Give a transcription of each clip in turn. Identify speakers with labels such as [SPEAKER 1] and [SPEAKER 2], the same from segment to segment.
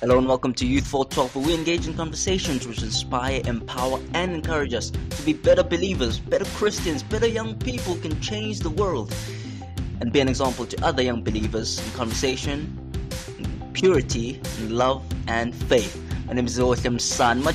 [SPEAKER 1] Hello and welcome to Youth for Talk, where we engage in conversations which inspire, empower, and encourage us to be better believers, better Christians, better young people can change the world and be an example to other young believers in conversation, purity, love, and faith. My name is Otem San.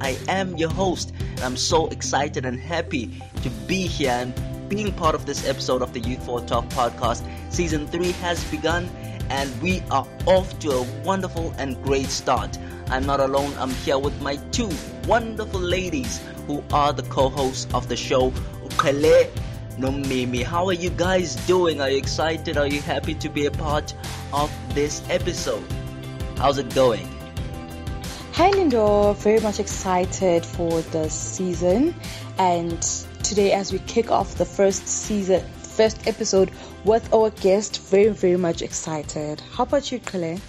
[SPEAKER 1] I am your host, and I'm so excited and happy to be here and being part of this episode of the Youth for Talk podcast. Season 3 has begun and we are off to a wonderful and great start. I'm not alone, I'm here with my two wonderful ladies who are the co hosts of the show, Ukale no Mimi. How are you guys doing? Are you excited? Are you happy to be a part of this episode? How's it going?
[SPEAKER 2] Hi Lindo, very much excited for the season and today as we kick off the first season first episode with our guest. Very, very much excited. How about you, Kale?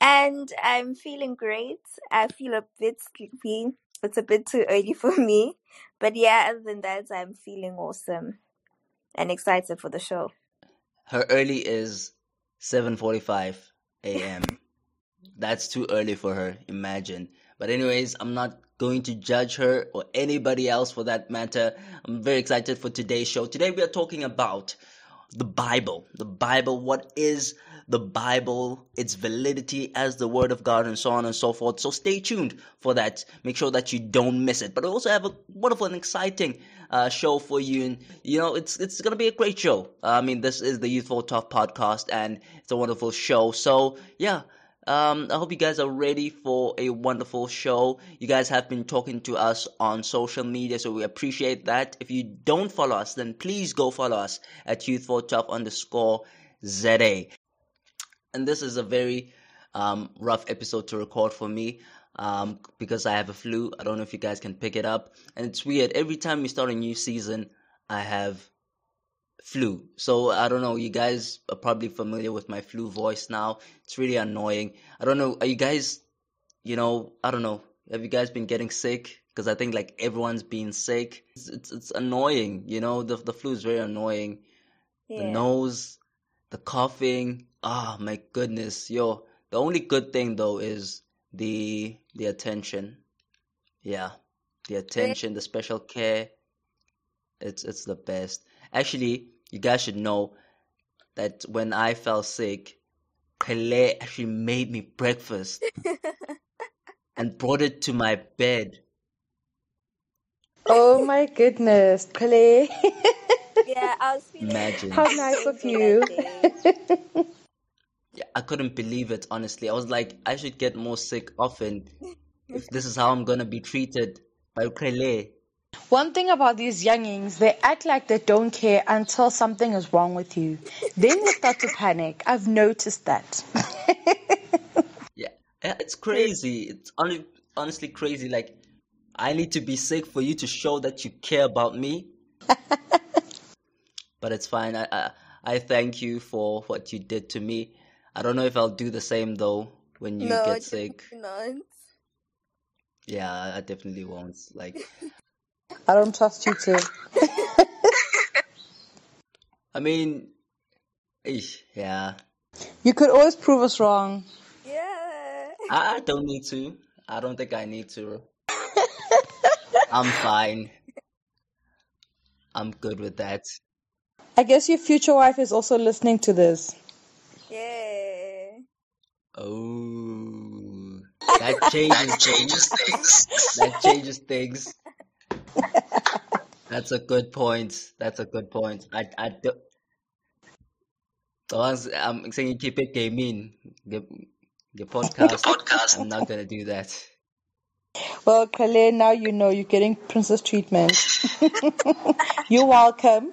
[SPEAKER 3] And I'm feeling great. I feel a bit sleepy. It's a bit too early for me. But yeah, other than that, I'm feeling awesome and excited for the show.
[SPEAKER 1] Her early is 7:45 a.m. That's too early for her, imagine. But anyways, I'm not going to judge her or anybody else for that matter. I'm very excited for today's show. Today we are talking about the Bible. The Bible, what is the Bible, its validity as the Word of God, and so on and so forth. So stay tuned for that. Make sure that you don't miss it. But I also have a wonderful and exciting uh, show for you, and you know it's it's gonna be a great show. I mean, this is the Youthful Tough podcast, and it's a wonderful show. So yeah. Um, I hope you guys are ready for a wonderful show. You guys have been talking to us on social media, so we appreciate that. If you don't follow us, then please go follow us at youth412 underscore ZA. And this is a very um, rough episode to record for me um, because I have a flu. I don't know if you guys can pick it up. And it's weird. Every time we start a new season, I have flu. So I don't know. You guys are probably familiar with my flu voice now. It's really annoying. I don't know. Are you guys, you know, I don't know. Have you guys been getting sick? Because I think like everyone's been sick. It's, it's, it's annoying. You know, the the flu is very annoying. Yeah. The nose, the coughing. Ah, oh, my goodness, yo. The only good thing though is the the attention. Yeah, the attention, the special care. It's it's the best. Actually, you guys should know that when I fell sick, Pele actually made me breakfast and brought it to my bed.
[SPEAKER 2] Oh my goodness, Pele.
[SPEAKER 3] yeah, I was feeling
[SPEAKER 1] Imagine.
[SPEAKER 2] How nice of you.
[SPEAKER 1] yeah, I couldn't believe it, honestly. I was like, I should get more sick often if this is how I'm gonna be treated by Pele.
[SPEAKER 2] One thing about these youngings, they act like they don't care until something is wrong with you. Then you start to panic. I've noticed that.
[SPEAKER 1] yeah, it's crazy. It's only, honestly crazy. Like, I need to be sick for you to show that you care about me. but it's fine. I, I, I thank you for what you did to me. I don't know if I'll do the same though when you
[SPEAKER 3] no,
[SPEAKER 1] get sick.
[SPEAKER 3] Not.
[SPEAKER 1] Yeah, I definitely won't. Like,
[SPEAKER 2] I don't trust you too.
[SPEAKER 1] I mean, yeah.
[SPEAKER 2] You could always prove us wrong.
[SPEAKER 3] Yeah.
[SPEAKER 1] I don't need to. I don't think I need to. I'm fine. I'm good with that.
[SPEAKER 2] I guess your future wife is also listening to this.
[SPEAKER 3] Yeah.
[SPEAKER 1] Oh. That changes, changes things. That changes things. That's a good point. That's a good point. I I do. The ones I'm saying you keep it gaming. The, the podcast. The podcast. I'm not gonna do that.
[SPEAKER 2] Well, Kale, now you know you're getting princess treatment. you're welcome.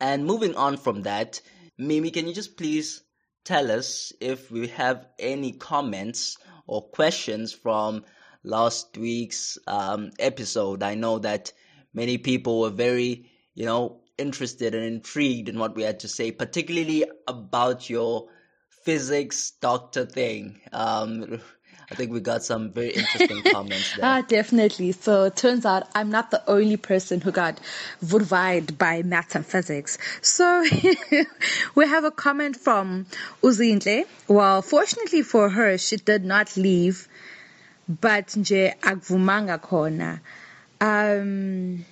[SPEAKER 1] and moving on from that, Mimi, can you just please tell us if we have any comments or questions from last week's um, episode. I know that many people were very, you know, interested and intrigued in what we had to say, particularly about your physics doctor thing. Um, I think we got some very interesting comments there.
[SPEAKER 2] Ah, definitely. So it turns out I'm not the only person who got vurvayed by maths and physics. So we have a comment from Uzintle. Well, fortunately for her, she did not leave, but nje akvumanga khona. Um,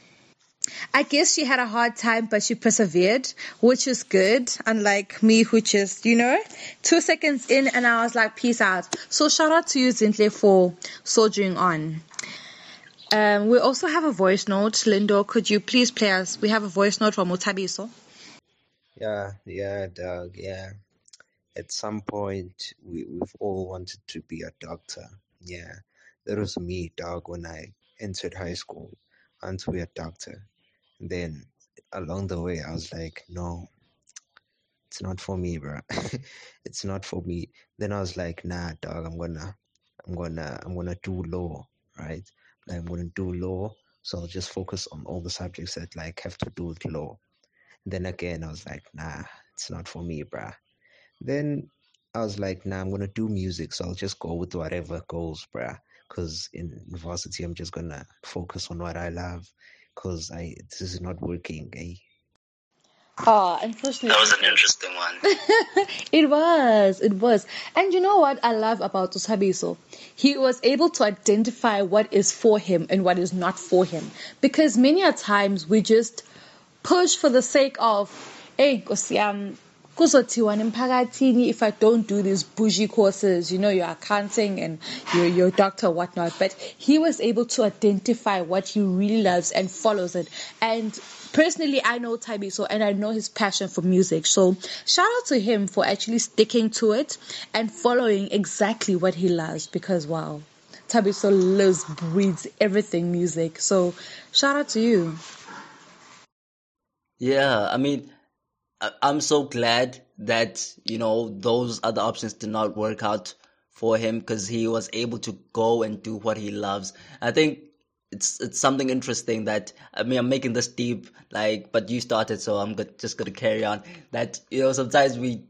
[SPEAKER 2] I guess she had a hard time, but she persevered, which is good. Unlike me, who just, you know, two seconds in and I was like, peace out. So shout out to you, Zintle, for soldiering on. Um, we also have a voice note. Lindo, could you please play us? We have a voice note from Mutabiso.
[SPEAKER 4] Yeah, yeah, Doug, yeah. At some point, we, we've all wanted to be a doctor. Yeah, that was me, dog, when I entered high school. To be a doctor. Then along the way, I was like, no, it's not for me, bro. it's not for me. Then I was like, nah, dog, I'm gonna, I'm gonna, I'm gonna do law, right? I'm gonna do law. So I'll just focus on all the subjects that like have to do with law. Then again, I was like, nah, it's not for me, bruh. Then I was like, nah, I'm gonna do music, so I'll just go with whatever goes, bruh. Cause in university, I'm just gonna focus on what I love. Cause I this is not working, eh?
[SPEAKER 2] Oh, unfortunately.
[SPEAKER 1] That was an interesting one.
[SPEAKER 2] it was, it was. And you know what I love about Usabiso? He was able to identify what is for him and what is not for him. Because many a times we just push for the sake of, hey, Kosiam, kuzothiwa emphakathini if I don't do these bougie courses, you know, your accounting and your, your doctor, whatnot. But he was able to identify what he really loves and follows it. And personally, I know Tabiso and I know his passion for music. So shout out to him for actually sticking to it and following exactly what he loves because wow, Tabiso loves, breathes everything music. So shout out to you.
[SPEAKER 1] Yeah, I mean, I'm so glad that, you know, those other options did not work out for him because he was able to go and do what he loves. I think it's it's something interesting that I mean I'm making this deep like but you started so I'm just to carry on. That you know sometimes we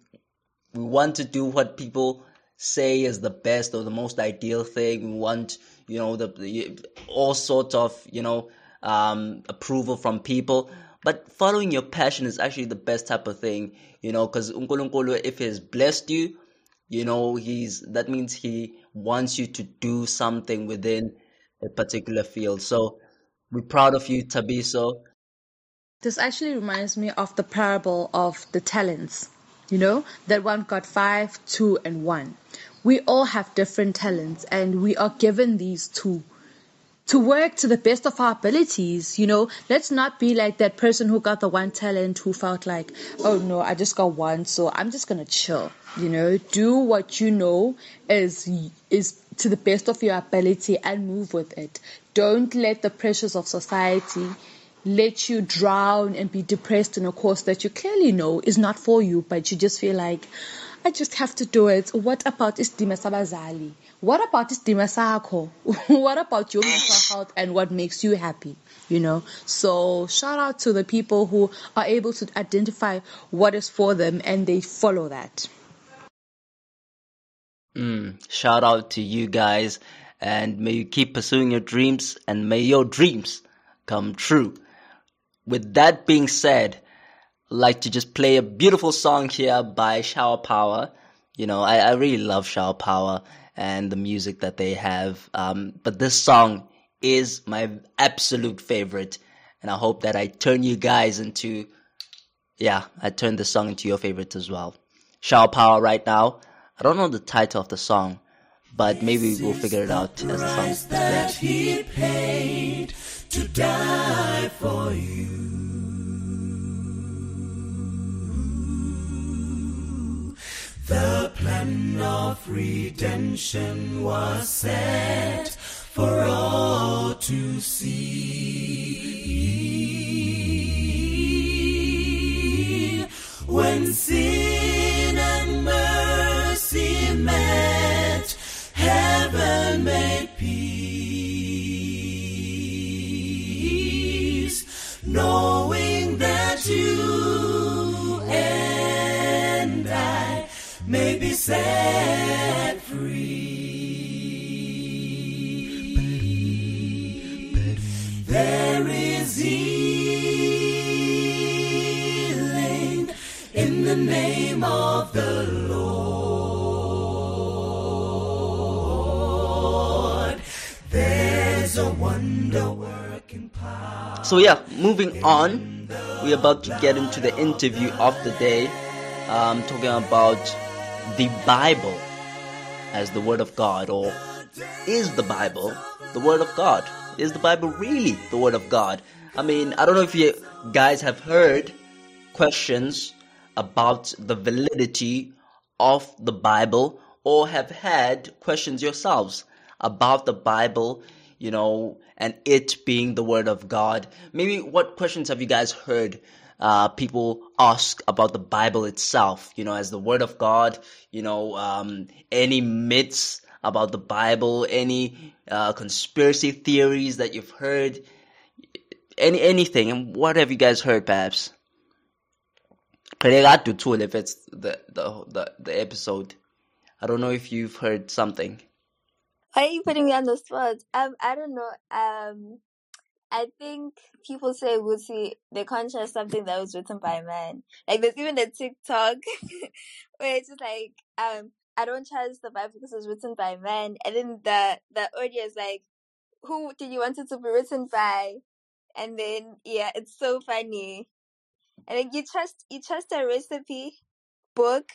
[SPEAKER 1] we want to do what people say is the best or the most ideal thing. We want you know the, the all sorts of you know um approval from people but following your passion is actually the best type of thing you know because Unkulunkulu, if he's blessed you you know he's that means he wants you to do something within a particular field so we're proud of you tabiso
[SPEAKER 2] This actually reminds me of the parable of the talents. You know, that one got five, two, and one. We all have different talents and we are given these two to work to the best of our abilities. You know, let's not be like that person who got the one talent who felt like, oh no, I just got one, so I'm just gonna chill. You know, do what you know is is to the best of your ability and move with it. Don't let the pressures of society let you drown and be depressed in a course that you clearly know is not for you, but you just feel like, I just have to do it. What about isdima sabazali? What about isdima sakho? what about your mental health and what makes you happy? You know? So shout out to the people who are able to identify what is for them and they follow that.
[SPEAKER 1] Mm, shout out to you guys, and may you keep pursuing your dreams, and may your dreams come true. With that being said, I'd like to just play a beautiful song here by Shower Power. You know, I, I really love Shower Power and the music that they have. Um, but this song is my absolute favorite, and I hope that I turn you guys into, yeah, I turn the song into your favorite as well. Shower Power right now. I don't know the title of the song, but maybe we'll figure it out as the song
[SPEAKER 5] that he paid to die for you. The plan of redemption was set for all to see. When sin and mercy met, heaven made peace, knowing that you may be set free. There is healing in the name of the Lord. There's a wonder working power.
[SPEAKER 1] So, yeah, moving on we're about to get into the interview of the day. Um, talking about the Bible as the Word of God, or is the Bible the Word of God? Is the Bible really the Word of God? I mean, I don't know if you guys have heard questions about the validity of the Bible or have had questions yourselves about the Bible, you know, and it being the Word of God. Maybe what questions have you guys heard uh, people ask about the Bible itself, you know, as the Word of God, you know, um, any myths about the Bible, any uh, conspiracy theories that you've heard, any anything, and what have you guys heard, perhaps? Predicato tool if it's the, the the the episode. I don't know if you've heard something.
[SPEAKER 3] Why are you putting me on the spot? Um, I don't know. Um, I think people say Wusi, they can't trust something that was written by a man. Like there's even a TikTok where it's just like, um, I don't trust the Bible because it was written by a man. And then the, the audio is like, who did you want it to be written by? And then, yeah, it's so funny. And then you trust, you trust a recipe book,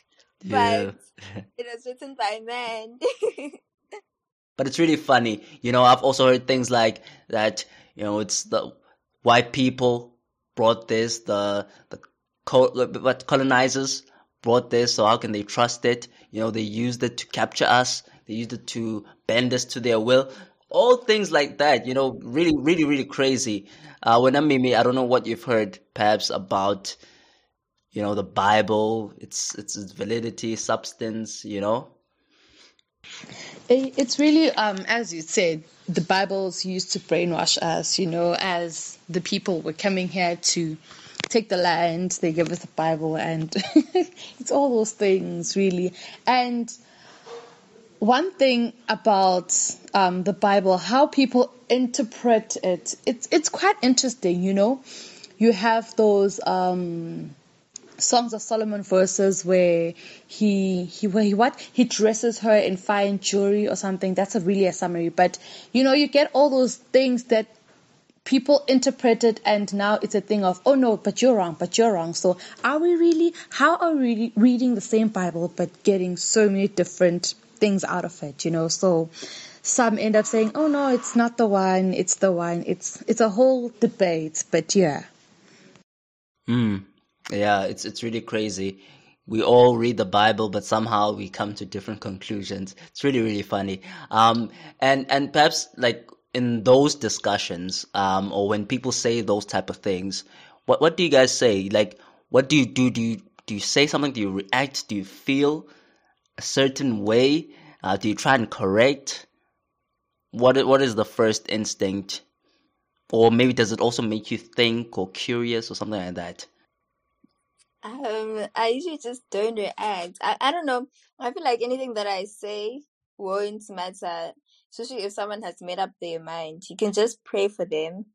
[SPEAKER 1] Yeah.
[SPEAKER 3] but it was written by a man.
[SPEAKER 1] But it's really funny. You know, I've also heard things like that, you know, it's the white people brought this, the, the, what colonizers brought this, so how can they trust it? You know, they used it to capture us. They used it to bend us to their will. All things like that, you know, really, really, really crazy. Uh, when I'm Mimi, I don't know what you've heard perhaps about, you know, the Bible, its, its validity, substance, you know?
[SPEAKER 2] It's really, um, as you said, the Bible's used to brainwash us, you know, as the people were coming here to take the land, they give us the Bible, and it's all those things, really. And one thing about um, the Bible, how people interpret it, it's it's quite interesting, you know. You have those um, Songs of Solomon verses where he he where he what? He dresses her in fine jewelry or something. That's a really a summary, but you know you get all those things that people interpret it and now it's a thing of oh no but you're wrong but you're wrong. So are we really how are we reading the same bible but getting so many different things out of it you know? So some end up saying oh no it's not the one it's the one. It's it's a whole debate but yeah.
[SPEAKER 1] Mm. Yeah, it's it's really crazy. We all read the Bible, but somehow we come to different conclusions. It's really really funny. Um, and and perhaps like in those discussions, um, or when people say those type of things, what what do you guys say? Like, what do you do? Do you do you say something? Do you react? Do you feel a certain way? Uh, do you try and correct? What what is the first instinct? Or maybe does it also make you think or curious or something like that?
[SPEAKER 3] Um, I usually just don't react. I, I don't know. I feel like anything that I say won't matter. Especially if someone has made up their mind. You can just pray for them,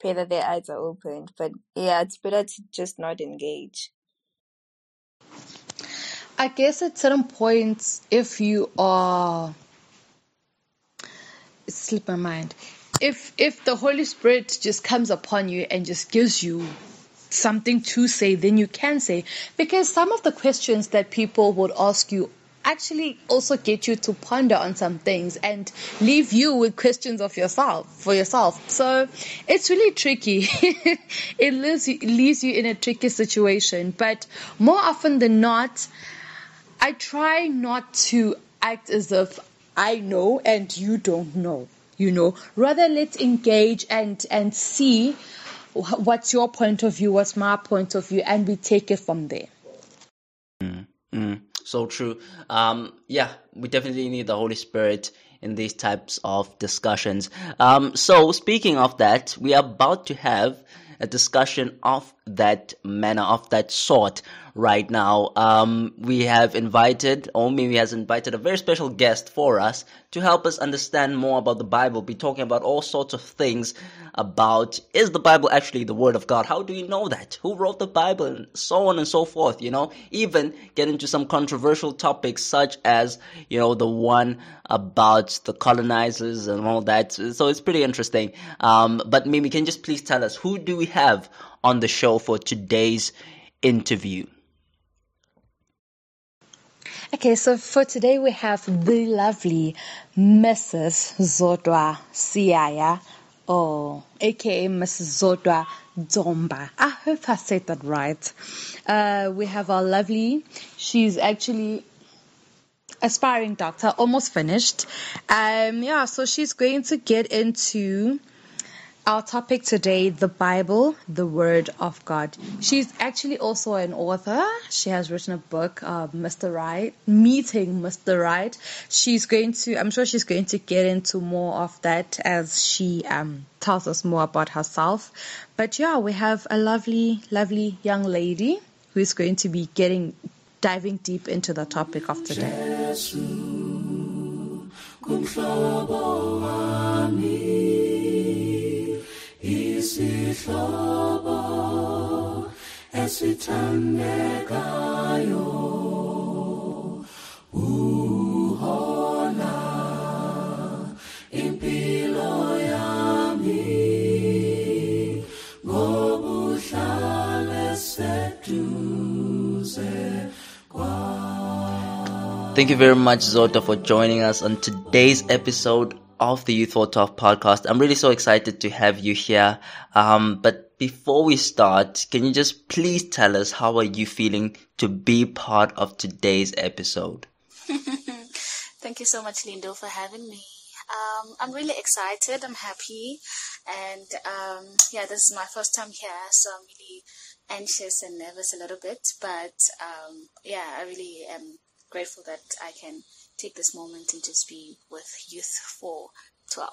[SPEAKER 3] pray that their eyes are opened. But yeah, it's better to just not engage.
[SPEAKER 2] I guess at certain points, if you are, slipped my mind. If if the Holy Spirit just comes upon you and just gives you something to say, then you can say. Because some of the questions that people would ask you actually also get you to ponder on some things and leave you with questions of yourself for yourself. So it's really tricky. it leaves you, leaves you in a tricky situation. But more often than not, I try not to act as if I know and you don't know. You know, rather let's engage and and see what's your point of view, what's my point of view, and we take it from there.
[SPEAKER 1] Mm, so true. Um, yeah, we definitely need the Holy Spirit in these types of discussions. Um, so speaking of that, we are about to have a discussion of that manner, of that sort, right now. Um, we have invited, or Mimi has invited a very special guest for us to help us understand more about the Bible, be talking about all sorts of things about is the Bible actually the Word of God? How do you know that? Who wrote the Bible? And so on and so forth, you know, even get into some controversial topics such as, you know, the one about the colonizers and all that. So it's pretty interesting. Um, but Mimi, can you just please tell us who do we have on the show for today's interview?
[SPEAKER 2] Okay, so for today we have the lovely Mrs. Zodwa Siyaya, or aka Mrs. Zodwa Dzomba. I hope I said that right. Uh, we have our lovely, she's actually aspiring doctor, almost finished. Um, yeah, so she's going to get into our topic today, the Bible, the Word of God. She's actually also an author. She has written a book, uh, Mr. Right, Meeting Mr. Right. She's going to, I'm sure she's going to get into more of that as she um, tells us more about herself. But yeah, we have a lovely, lovely young lady who is going to be getting, diving deep into the topic of today.
[SPEAKER 5] Isihlobo esithandekayo uhola impilo yami
[SPEAKER 1] Thank you very much, Zodwa, for joining us on today's episode of the Youth for Tough podcast. I'm really so excited to have you here. Um, but before we start, can you just please tell us how are you feeling to be part of today's episode?
[SPEAKER 6] Thank you so much, Lindo, for having me. Um, I'm really excited. I'm happy, and um, yeah, this is my first time here, so I'm really anxious and nervous a little bit. But um, yeah, I really am grateful that I can take this moment and just be with Youth for 12.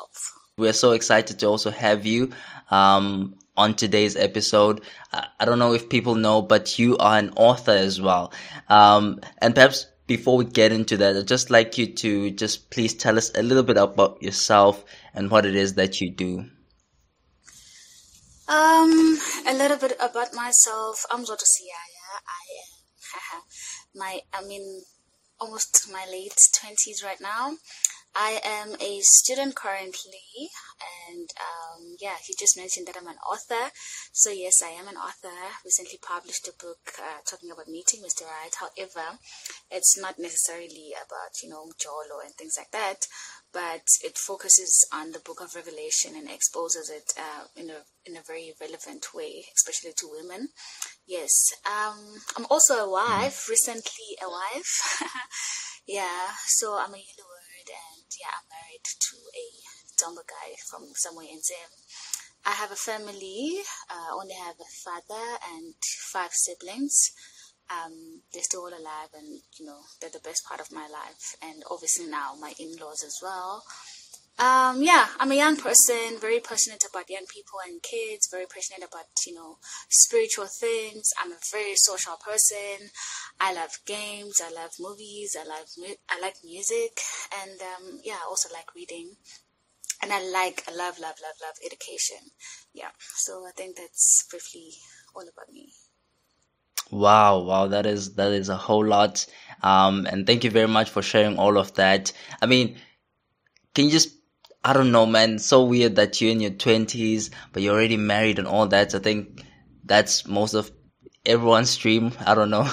[SPEAKER 1] We're so excited to also have you um, on today's episode. I, don't know if people know, but you are an author as well. Um, and perhaps before we get into that, I'd just like you to just please tell us a little bit about yourself and what it is that you do.
[SPEAKER 6] Um, a little bit about myself. I'm Zodwa. I am my, I mean, almost my late 20s right now. I am a student currently, and um, yeah, he just mentioned that I'm an author. So, yes, I am an author. Recently published a book uh, talking about meeting Mr. Right. However, it's not necessarily about, you know, Jolo and things like that, but it focuses on the book of Revelation and exposes it uh, in, a, in a very relevant way, especially to women. Yes, um, I'm also a wife, recently a wife. yeah, so I'm a yellow and yeah, I'm married to a Dzomba guy from somewhere in Zim. I have a family. I uh, only have a father and five siblings. Um, they're still all alive, and you know they're the best part of my life. And obviously now my in-laws as well. Um, yeah, I'm a young person, very passionate about young people and kids, very passionate about, you know, spiritual things. I'm a very social person. I love games, I love movies, I love, mu- I like music, and, um, yeah, I also like reading. And I like, I love, love, love, love education. Yeah, so I think that's briefly all about me.
[SPEAKER 1] Wow, wow, that is that is a whole lot. Um, and thank you very much for sharing all of that. I mean, can you just I don't know, man. So weird that you're in your twenties, but you're already married and all that. I think that's most of everyone's dream. I don't know.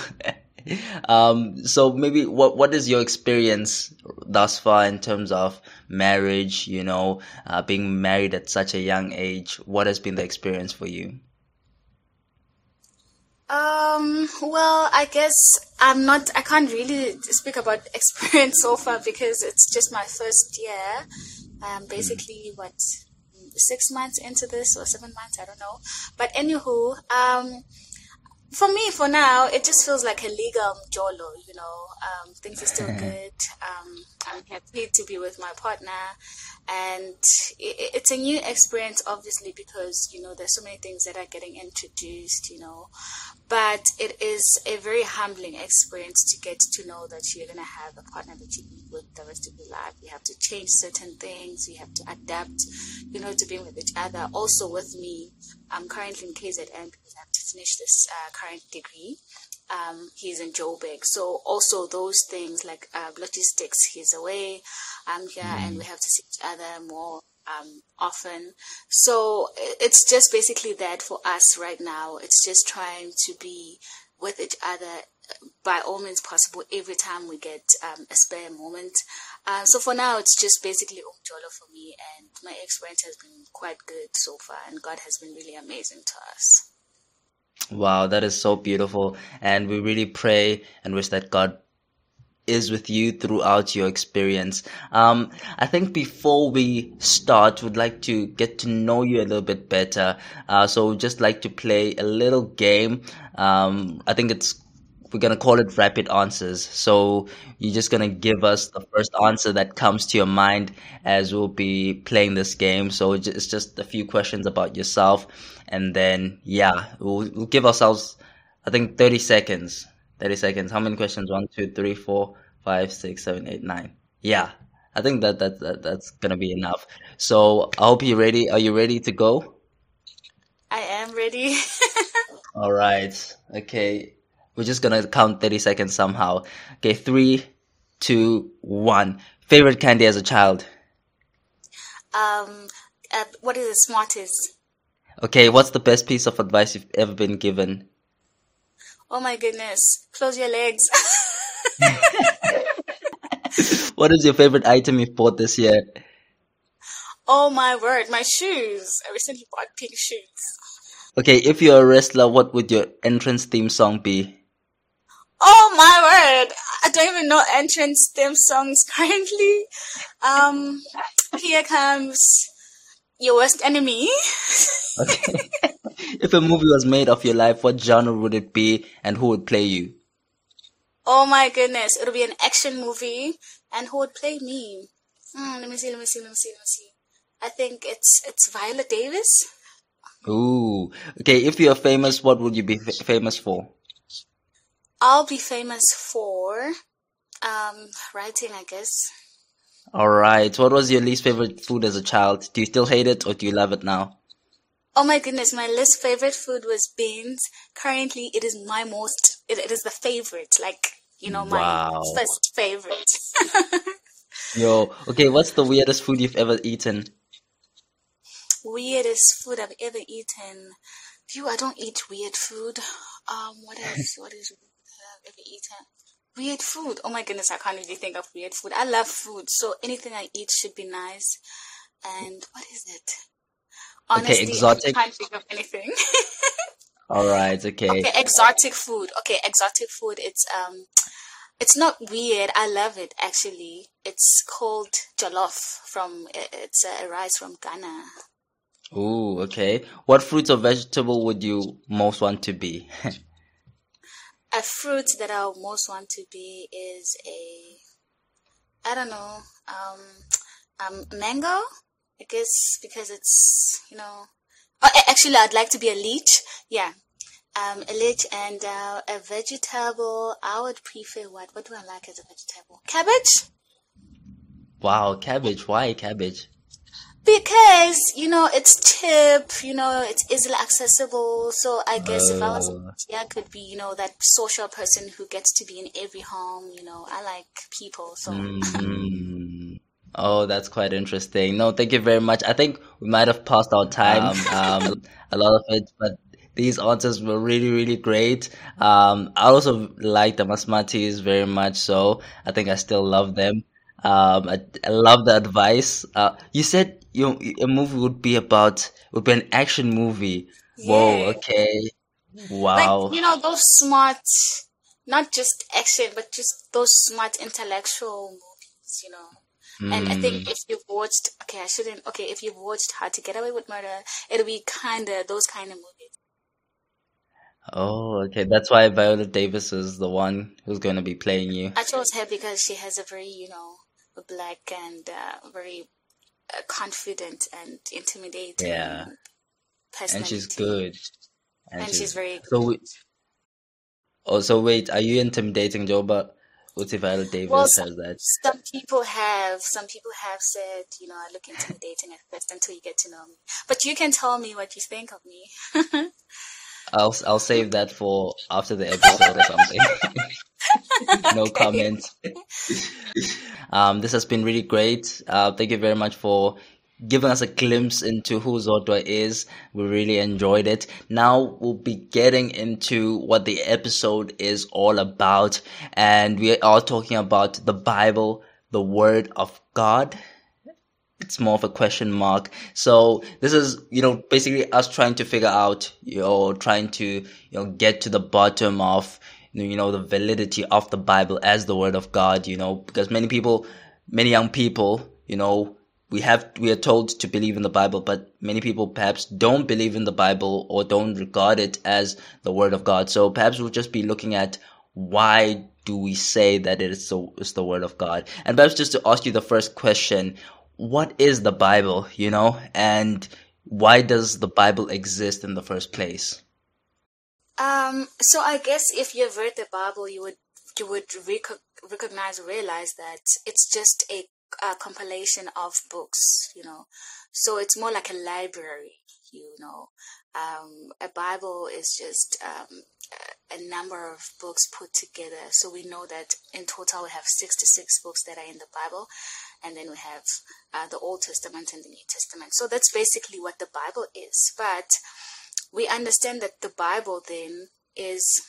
[SPEAKER 1] um, so maybe what what is your experience thus far in terms of marriage? You know, uh, being married at such a young age. What has been the experience for you?
[SPEAKER 6] Um, well, I guess I'm not, I can't really speak about experience so far because it's just my first year. Um, basically, what, six months into this or seven months, I don't know. But anywho, um, for me, for now, it just feels like a legal jolo, you know. Um, things are still good. Um, I'm happy to be with my partner. And it, it's a new experience, obviously, because, you know, there's so many things that are getting introduced, you know. But it is a very humbling experience to get to know that you're going to have a partner that you be with the rest of your life. You have to change certain things. You have to adapt, you know, to being with each other. Also with me, I'm currently in KZN because I finish this uh, current degree. Um, he's in Joburg. So also those things like uh, logistics, he's away, I'm here, mm. and we have to see each other more um, often. So it's just basically that for us right now. It's just trying to be with each other uh, by all means possible every time we get um, a spare moment. Uh, so for now, it's just basically Umjolo for me, and my experience has been quite good so far, and God has been really amazing to us.
[SPEAKER 1] Wow, that is so beautiful. And we really pray and wish that God is with you throughout your experience. Um, I think before we start, we'd like to get to know you a little bit better. Uh, so we'd just like to play a little game. Um, I think it's we're gonna call it rapid answers. So you're just gonna give us the first answer that comes to your mind as we'll be playing this game. So it's just a few questions about yourself, and then yeah, we'll, we'll give ourselves, I think, 30 seconds 30 seconds. How many questions? One, two, three, four, five, six, seven, eight, nine. Yeah. I think that, that, that that's gonna be enough. So I hope you're ready. Are you ready to go?
[SPEAKER 6] I am ready.
[SPEAKER 1] All right. Okay. We're just gonna count 30 seconds somehow. Okay. Three, two, one. Favorite candy as a child?
[SPEAKER 6] Um, uh, what is the smartest?
[SPEAKER 1] Okay. What's the best piece of advice you've ever been given?
[SPEAKER 6] Oh my goodness. Close your legs.
[SPEAKER 1] what is your favorite item you've bought this year?
[SPEAKER 6] Oh my word, my shoes. I recently bought pink shoes.
[SPEAKER 1] Okay, if you're a wrestler, what would your entrance theme song be?
[SPEAKER 6] Oh my word! I don't even know entrance theme songs currently. Um, here comes your worst enemy.
[SPEAKER 1] okay. if a movie was made of your life, what genre would it be and who would play you?
[SPEAKER 6] Oh my goodness, it'll be an action movie and who would play me? Hmm, let me see, let me see, let me see, let me see. I think it's it's Viola Davis.
[SPEAKER 1] Ooh, okay. If you're famous, what would you be f- famous for?
[SPEAKER 6] I'll be famous for um, writing, I guess.
[SPEAKER 1] All right. What was your least favorite food as a child? Do you still hate it or do you love it now?
[SPEAKER 6] Oh my goodness, my least favorite food was beans. Currently, it is my most, it, it is the favorite, like, you know, my wow. first favorite.
[SPEAKER 1] Yo, okay, what's the weirdest food you've ever eaten?
[SPEAKER 6] Weirdest food I've ever eaten. Phew, I don't eat weird food. Um, what else? what is I've ever? Weird food. Oh my goodness, I can't really think of weird food. I love food, so anything I eat should be nice. And what is it? Honestly, okay, exotic. I can't think of anything.
[SPEAKER 1] All right. Okay.
[SPEAKER 6] Okay, exotic food. Okay, exotic food. It's um, it's not weird. I love it actually. It's called jollof from. It's a rice from Ghana.
[SPEAKER 1] Oh, okay. What fruit or vegetable would you most want to be?
[SPEAKER 6] a fruit that I most want to be is a, I don't know, um, um, mango. I guess because it's you know. Oh, actually, I'd like to be a leech. Yeah, um, a leech and uh, a vegetable. I would prefer what? What do I like as a vegetable? Cabbage.
[SPEAKER 1] Wow, cabbage. Why cabbage?
[SPEAKER 6] Because you know it's cheap, you know it's easily accessible. So I guess uh, if I was, yeah, I could be you know that social person who gets to be in every home. You know, I like people, so.
[SPEAKER 1] Mm. Oh, that's quite interesting. No, thank you very much. I think we might have passed our time, um, um, a lot of it, but these answers were really, really great. Um, I also like the Masmatis very much, so I think I still love them. Um, I, I love the advice. Uh, you said you, a movie would be about, would be an action movie. Yeah. Whoa, okay. Wow.
[SPEAKER 6] Like, you know, those smart, not just action, but just those smart intellectual movies, you know. Mm. And I think hmm. if you've watched, okay, I shouldn't, okay, if you've watched How to Get Away with Murder, it'll be kind of those kind of movies.
[SPEAKER 1] Oh, okay. That's why Viola Davis is the one who's going to be playing you.
[SPEAKER 6] I chose her because she has a very, you know, black and uh, very uh, confident and intimidating
[SPEAKER 1] Yeah. And she's good. And,
[SPEAKER 6] And she's very
[SPEAKER 1] So, we, oh, so wait, are you intimidating Joe? But what if Viola Davis
[SPEAKER 6] Well,
[SPEAKER 1] says that?
[SPEAKER 6] Some people have, some people have said, you know, I look intimidating at first until you get to know me. But you can tell me what you think of me.
[SPEAKER 1] I'll I'll save that for after the episode or something. no comment. Um, this has been really great. Uh, thank you very much for giving us a glimpse into who Zodwa is. We really enjoyed it. Now we'll be getting into what the episode is all about, and we are talking about the Bible, the Word of God it's more of a question mark. So this is, you know, basically us trying to figure out, you know, trying to, you know, get to the bottom of, you know, the validity of the Bible as the word of God, you know, because many people, many young people, you know, we have, we are told to believe in the Bible, but many people perhaps don't believe in the Bible or don't regard it as the word of God. So perhaps we'll just be looking at why do we say that it is it's the word of God? And perhaps just to ask you the first question, what is the Bible, you know, and why does the Bible exist in the first place?
[SPEAKER 6] Um, so I guess if you've read the Bible, you would you would rec- recognize, realize that it's just a, a compilation of books, you know. So it's more like a library, you know. Um, a Bible is just um, a number of books put together. So we know that in total we have 66 books that are in the Bible, and then we have uh, the Old Testament and the New Testament. So that's basically what the Bible is. But we understand that the Bible then is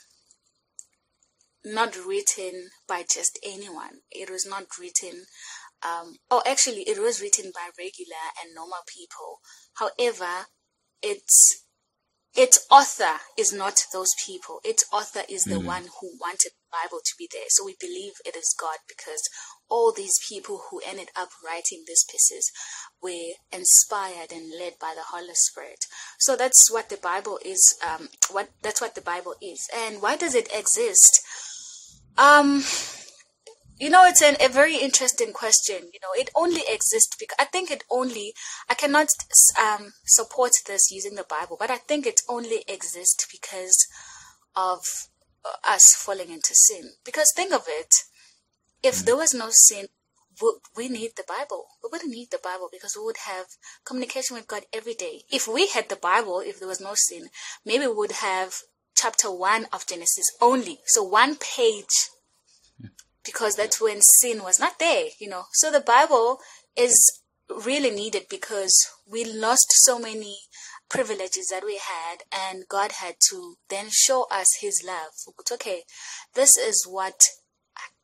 [SPEAKER 6] not written by just anyone. It was not written, um, oh, actually, it was written by regular and normal people. However, its its author is not those people. Its author is the one who wanted the Bible to be there. So we believe it is God because all these people who ended up writing these pieces were inspired and led by the Holy Spirit. So that's what the Bible is. Um, what that's what the Bible is. And why does it exist? Um, you know, it's an, a very interesting question. You know, it only exists because I think it only, I cannot um, support this using the Bible, but I think it only exists because of uh, us falling into sin. Because think of it, if mm. there was no sin, would we need the Bible? We wouldn't need the Bible because we would have communication with God every day. If we had the Bible, if there was no sin, maybe we would have chapter 1 of Genesis only. So one page because that's when sin was not there, you know. So the Bible is really needed because we lost so many privileges that we had and God had to then show us his love. Okay, this is what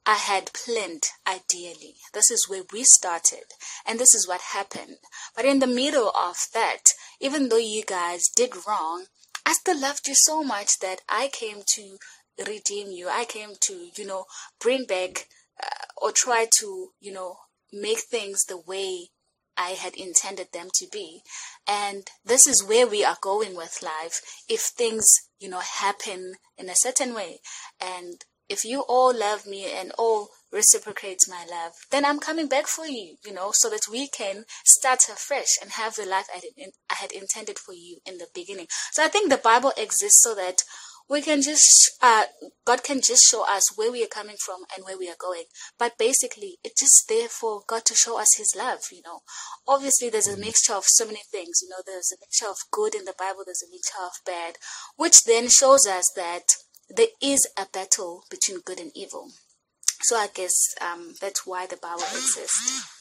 [SPEAKER 6] I had planned ideally. This is where we started and this is what happened. But in the middle of that, even though you guys did wrong, I still loved you so much that I came to redeem you. I came to, you know, bring back uh, or try to, you know, make things the way I had intended them to be. And this is where we are going with life. If things, you know, happen in a certain way and if you all love me and all reciprocate my love, then I'm coming back for you, you know, so that we can start afresh and have the life I, did, I had intended for you in the beginning. So I think the Bible exists so that we can just, uh, God can just show us where we are coming from and where we are going. But basically, it's just there for God to show us His love, you know. Obviously, there's a mixture of so many things, you know, there's a mixture of good in the Bible, there's a mixture of bad, which then shows us that there is a battle between good and evil. So I guess um, that's why the Bible exists.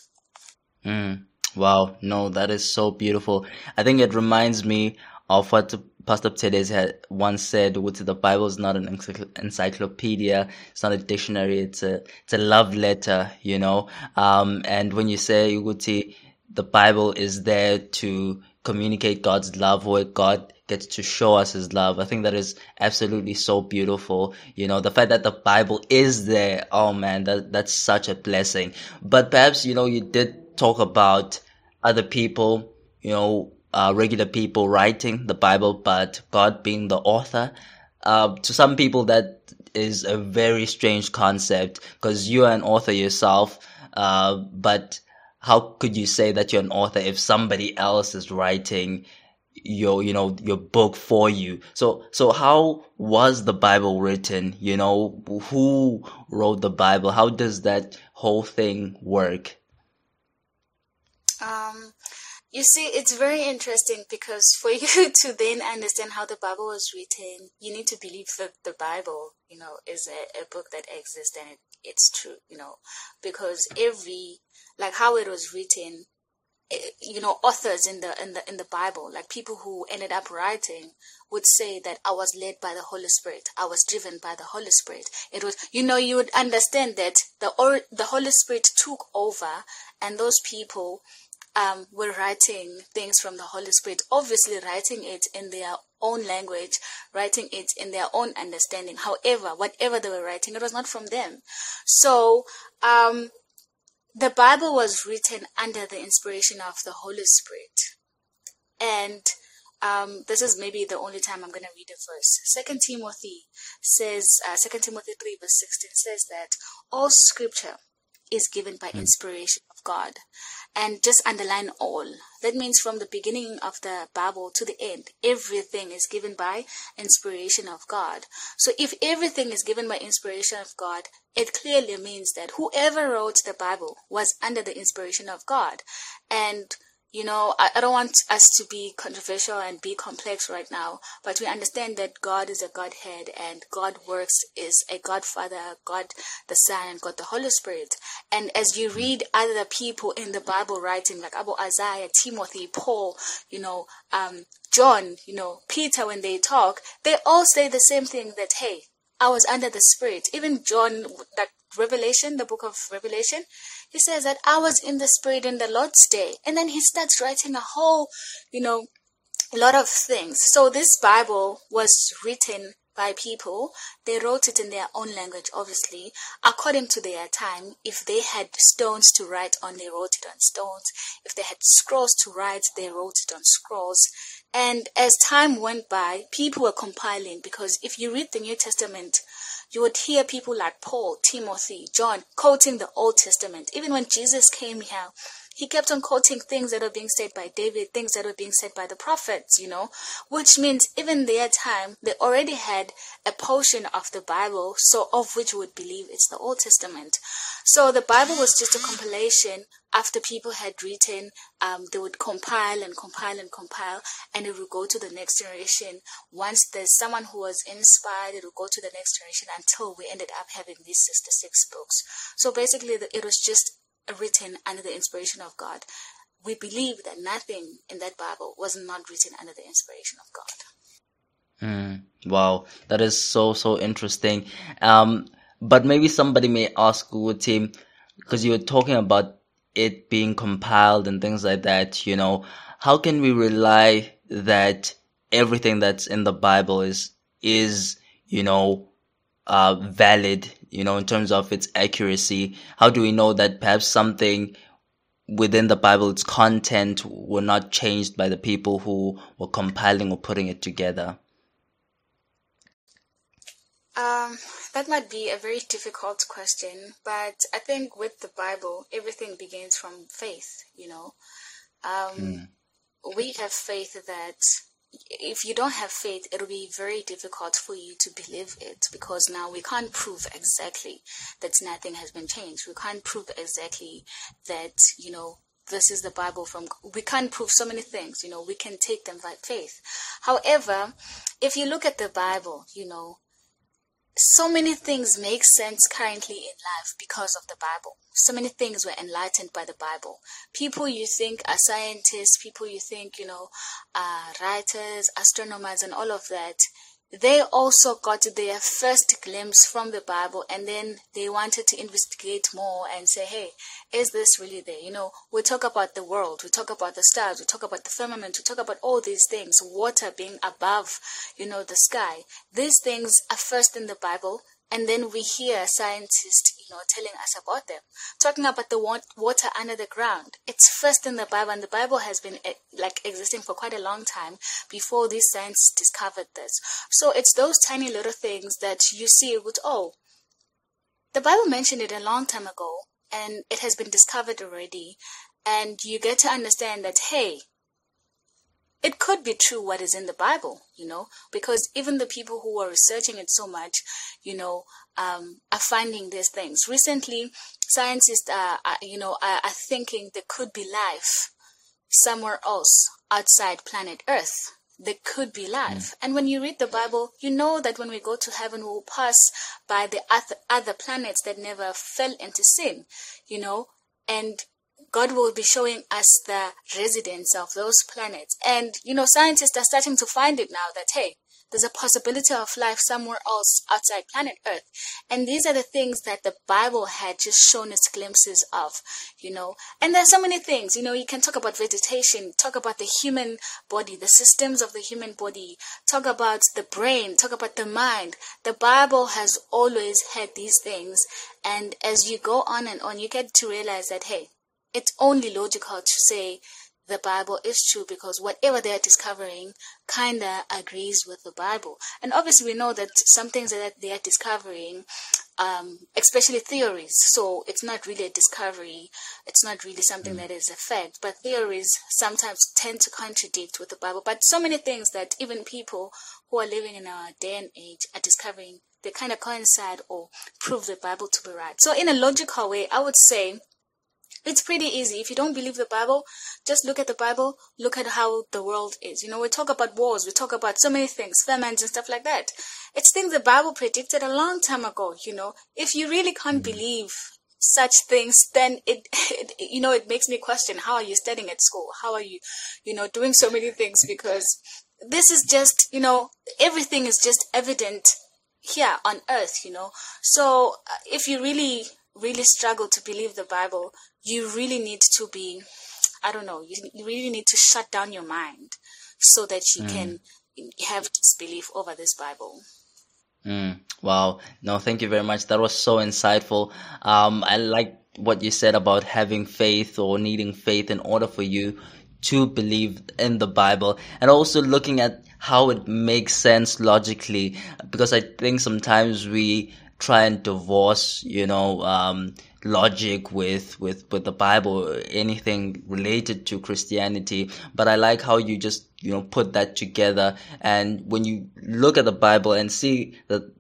[SPEAKER 1] Mm. Wow, no, that is so beautiful. I think it reminds me of what Pastor Tedes had once said, which the Bible is not an encyclopedia, it's not a dictionary, it's a it's a love letter, you know. Um, and when you say Uguti, the Bible is there to communicate God's love, where God gets to show us His love. I think that is absolutely so beautiful. You know, the fact that the Bible is there, oh man, that that's such a blessing. But perhaps you know, you did talk about other people, you know, uh, regular people writing the Bible, but God being the author. uh, to some people that is a very strange concept because you are an author yourself. Uh, but how could you say that you're an author if somebody else is writing your you know your book for you? So so how was the bible written? You know who wrote the bible? How does that whole thing work?
[SPEAKER 6] Um you see it's very interesting because for you to then understand how the bible was written you need to believe that the bible you know is a, a book that exists and it, it's true you know because every like how it was written eh, you know authors in the in the in the bible like people who ended up writing would say that i was led by the holy spirit. I was driven by the holy spirit. It was you know you would understand that the or the holy spirit took over and those people um, were writing things from the holy spirit obviously writing it in their own language writing it in their own understanding. However whatever they were writing it was not from them. So um the Bible was written under the inspiration of the Holy Spirit. And um, this is maybe the only time I'm going to read a verse. Second Timothy says, uh, Second Timothy 3 verse 16 says that all scripture is given by inspiration of God. And just underline all. That means from the beginning of the Bible to the end, everything is given by inspiration of God. So if everything is given by inspiration of God, it clearly means that whoever wrote the Bible was under the inspiration of God. And you know, I, I don't want us to be controversial and be complex right now, but we understand that God is a Godhead and God works is a Godfather, God the Son, and God the Holy Spirit. And as you read other people in the Bible writing, like Abu Isaiah, Timothy, Paul, you know, um, John, you know, Peter, when they talk, they all say the same thing that, hey, I was under the Spirit. Even John, that Revelation, the book of Revelation, he says that I was in the Spirit in the Lord's day. And then he starts writing a whole, you know, lot of things. So this Bible was written by people. They wrote it in their own language, obviously, according to their time. If they had stones to write on, they wrote it on stones. If they had scrolls to write, they wrote it on scrolls. And as time went by, people were compiling because if you read the New Testament, you would hear people like Paul, Timothy, John quoting the Old Testament. Even when Jesus came here, he kept on quoting things that were being said by David, things that were being said by the prophets, you know, which means even their time, they already had a portion of the Bible, so of which would believe it's the Old Testament. So the Bible was just a compilation after people had written, um, they would compile and compile and compile, and it would go to the next generation. Once there's someone who was inspired, it would go to the next generation until we ended up having these 66 books. So basically, it was just written under the inspiration of God. We believe that nothing in that Bible was not written under the inspiration of God.
[SPEAKER 1] Mm, wow, that is so so interesting. Um, but maybe somebody may ask team because you were talking about it being compiled and things like that. You know, how can we rely that everything that's in the Bible is is you know uh, valid, you know, in terms of its accuracy? How do we know that perhaps something within the Bible, its content, were not changed by the people who were compiling or putting it together?
[SPEAKER 6] Um, that might be a very difficult question, but I think with the Bible, everything begins from faith, you know. Um, mm. We have faith that if you don't have faith, it'll be very difficult for you to believe it because now we can't prove exactly that nothing has been changed. We can't prove exactly that, you know, this is the Bible from, we can't prove so many things, you know, we can take them by faith. However, if you look at the Bible, you know, so many things make sense currently in life because of the Bible. So many things were enlightened by the Bible. People you think are scientists, people you think, you know, are writers, astronomers, and all of that, they also got their first glimpse from the Bible and then they wanted to investigate more and say, hey, is this really there? You know, we talk about the world, we talk about the stars, we talk about the firmament, we talk about all these things, water being above, you know, the sky. These things are first in the Bible and then we hear scientists, know, telling us about them. Talking about the water under the ground. It's first in the Bible, and the Bible has been eh, like existing for quite a long time before these science discovered this. So it's those tiny little things that you see with, oh, the Bible mentioned it a long time ago, and it has been discovered already. And you get to understand that, hey, it could be true what is in the Bible, you know, because even the people who are researching it so much, you know, um, are finding these things. Recently, scientists are, are you know, are, are thinking there could be life somewhere else outside planet Earth. There could be life. Mm. And when you read the Bible, you know that when we go to heaven, we'll pass by the other, other planets that never fell into sin, you know, and God will be showing us the residents of those planets. And, you know, scientists are starting to find it now that, hey, there's a possibility of life somewhere else outside planet Earth. And these are the things that the Bible had just shown us glimpses of, you know. And there's so many things, you know, you can talk about vegetation, talk about the human body, the systems of the human body, talk about the brain, talk about the mind. The Bible has always had these things. And as you go on and on, you get to realize that, hey, it's only logical to say the Bible is true because whatever they're discovering kinda agrees with the Bible. And obviously we know that some things that they are discovering, um, especially theories, so it's not really a discovery, it's not really something mm. that is a fact, but theories sometimes tend to contradict with the Bible. But so many things that even people who are living in our day and age are discovering, they kind of coincide or prove the Bible to be right. So in a logical way, I would say it's pretty easy. If you don't believe the Bible, just look at the Bible, look at how the world is. You know, we talk about wars, we talk about so many things, famines and stuff like that. It's things the Bible predicted a long time ago, you know. If you really can't mm-hmm. believe such things, then it, it, you know, it makes me question how are you studying at school? How are you, you know, doing so many things? Because this is just, you know, everything is just evident here on earth, you know. So uh, if you really really struggle to believe the Bible, you really need to be, I don't know, you, you really need to shut down your mind so that you mm. can have disbelief over this Bible.
[SPEAKER 1] Mm. Wow. No, thank you very much. That was so insightful. Um, I like what you said about having faith or needing faith in order for you to believe in the Bible and also looking at how it makes sense logically because I think sometimes we try and divorce, you know, um, logic with, with, with the Bible, anything related to Christianity. But I like how you just, you know, put that together. And when you look at the Bible and see the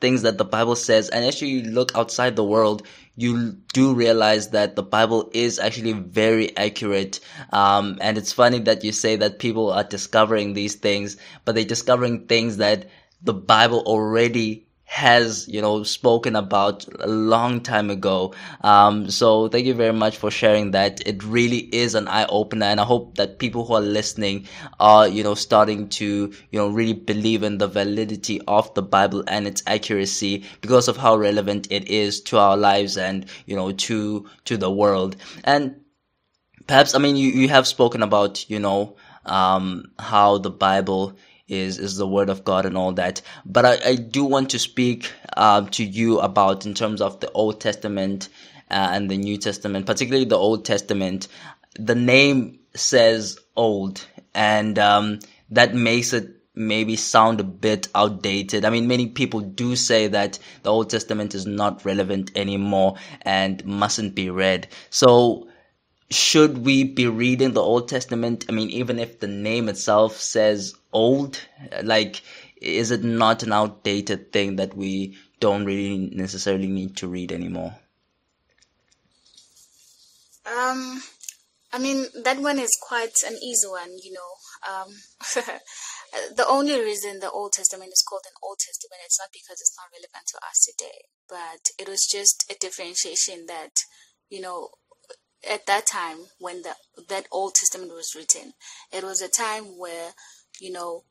[SPEAKER 1] things that the Bible says, and actually you look outside the world, you do realize that the Bible is actually very accurate. Um, and it's funny that you say that people are discovering these things, but they're discovering things that the Bible already has you know spoken about a long time ago. Um, so thank you very much for sharing that. It really is an eye-opener and i hope that people who are listening are you know starting to you know really believe in the validity of the bible and its accuracy because of how relevant it is to our lives and you know to to the world. And perhaps i mean you, you have spoken about you know um, how the bible is is the word of God and all that. But I, I do want to speak uh, to you about in terms of the Old Testament uh, and the New Testament, particularly the Old Testament. The name says old, and um, that makes it maybe sound a bit outdated. I mean, many people do say that the Old Testament is not relevant anymore and mustn't be read. So should we be reading the Old Testament? I mean, even if the name itself says old, like, is it not an outdated thing that we don't really necessarily need to read anymore?
[SPEAKER 6] Um, I mean, that one is quite an easy one, you know. Um, the only reason the Old Testament is called an Old Testament is not because it's not relevant to us today, but it was just a differentiation that, you know, at that time when the that Old Testament was written, it was a time where you know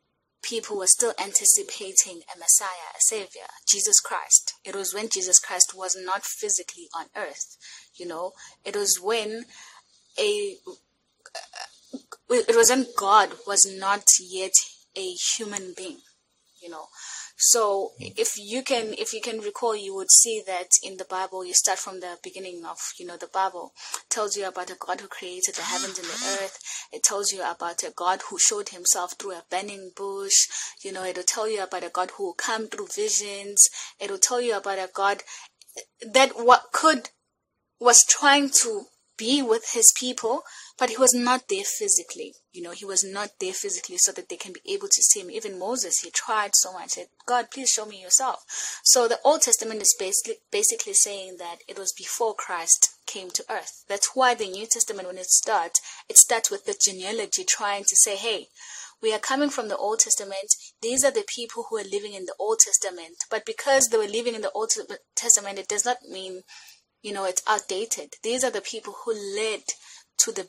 [SPEAKER 6] people were still anticipating a Messiah, a Savior, Jesus Christ. It was when Jesus Christ was not physically on earth. You know, it was when a it was when God was not yet a human being. you know. So if you can, if you can recall, you would see that in the Bible, you start from the beginning of, you know, the Bible tells you about a God who created the heavens and the earth. It tells you about a God who showed himself through a burning bush. You know, it'll tell you about a God who will come through visions. It'll tell you about a God that what could was trying to be with his people, but he was not there physically. You know, he was not there physically so that they can be able to see him. Even Moses, he tried so much. Said, God, please show me yourself. So the Old Testament is basically basically saying that it was before Christ came to earth. That's why the New Testament, when it starts, it starts with the genealogy, trying to say, hey, we are coming from the Old Testament. These are the people who are living in the Old Testament. But because they were living in the Old Testament, it does not mean you know it's outdated these are the people who led to the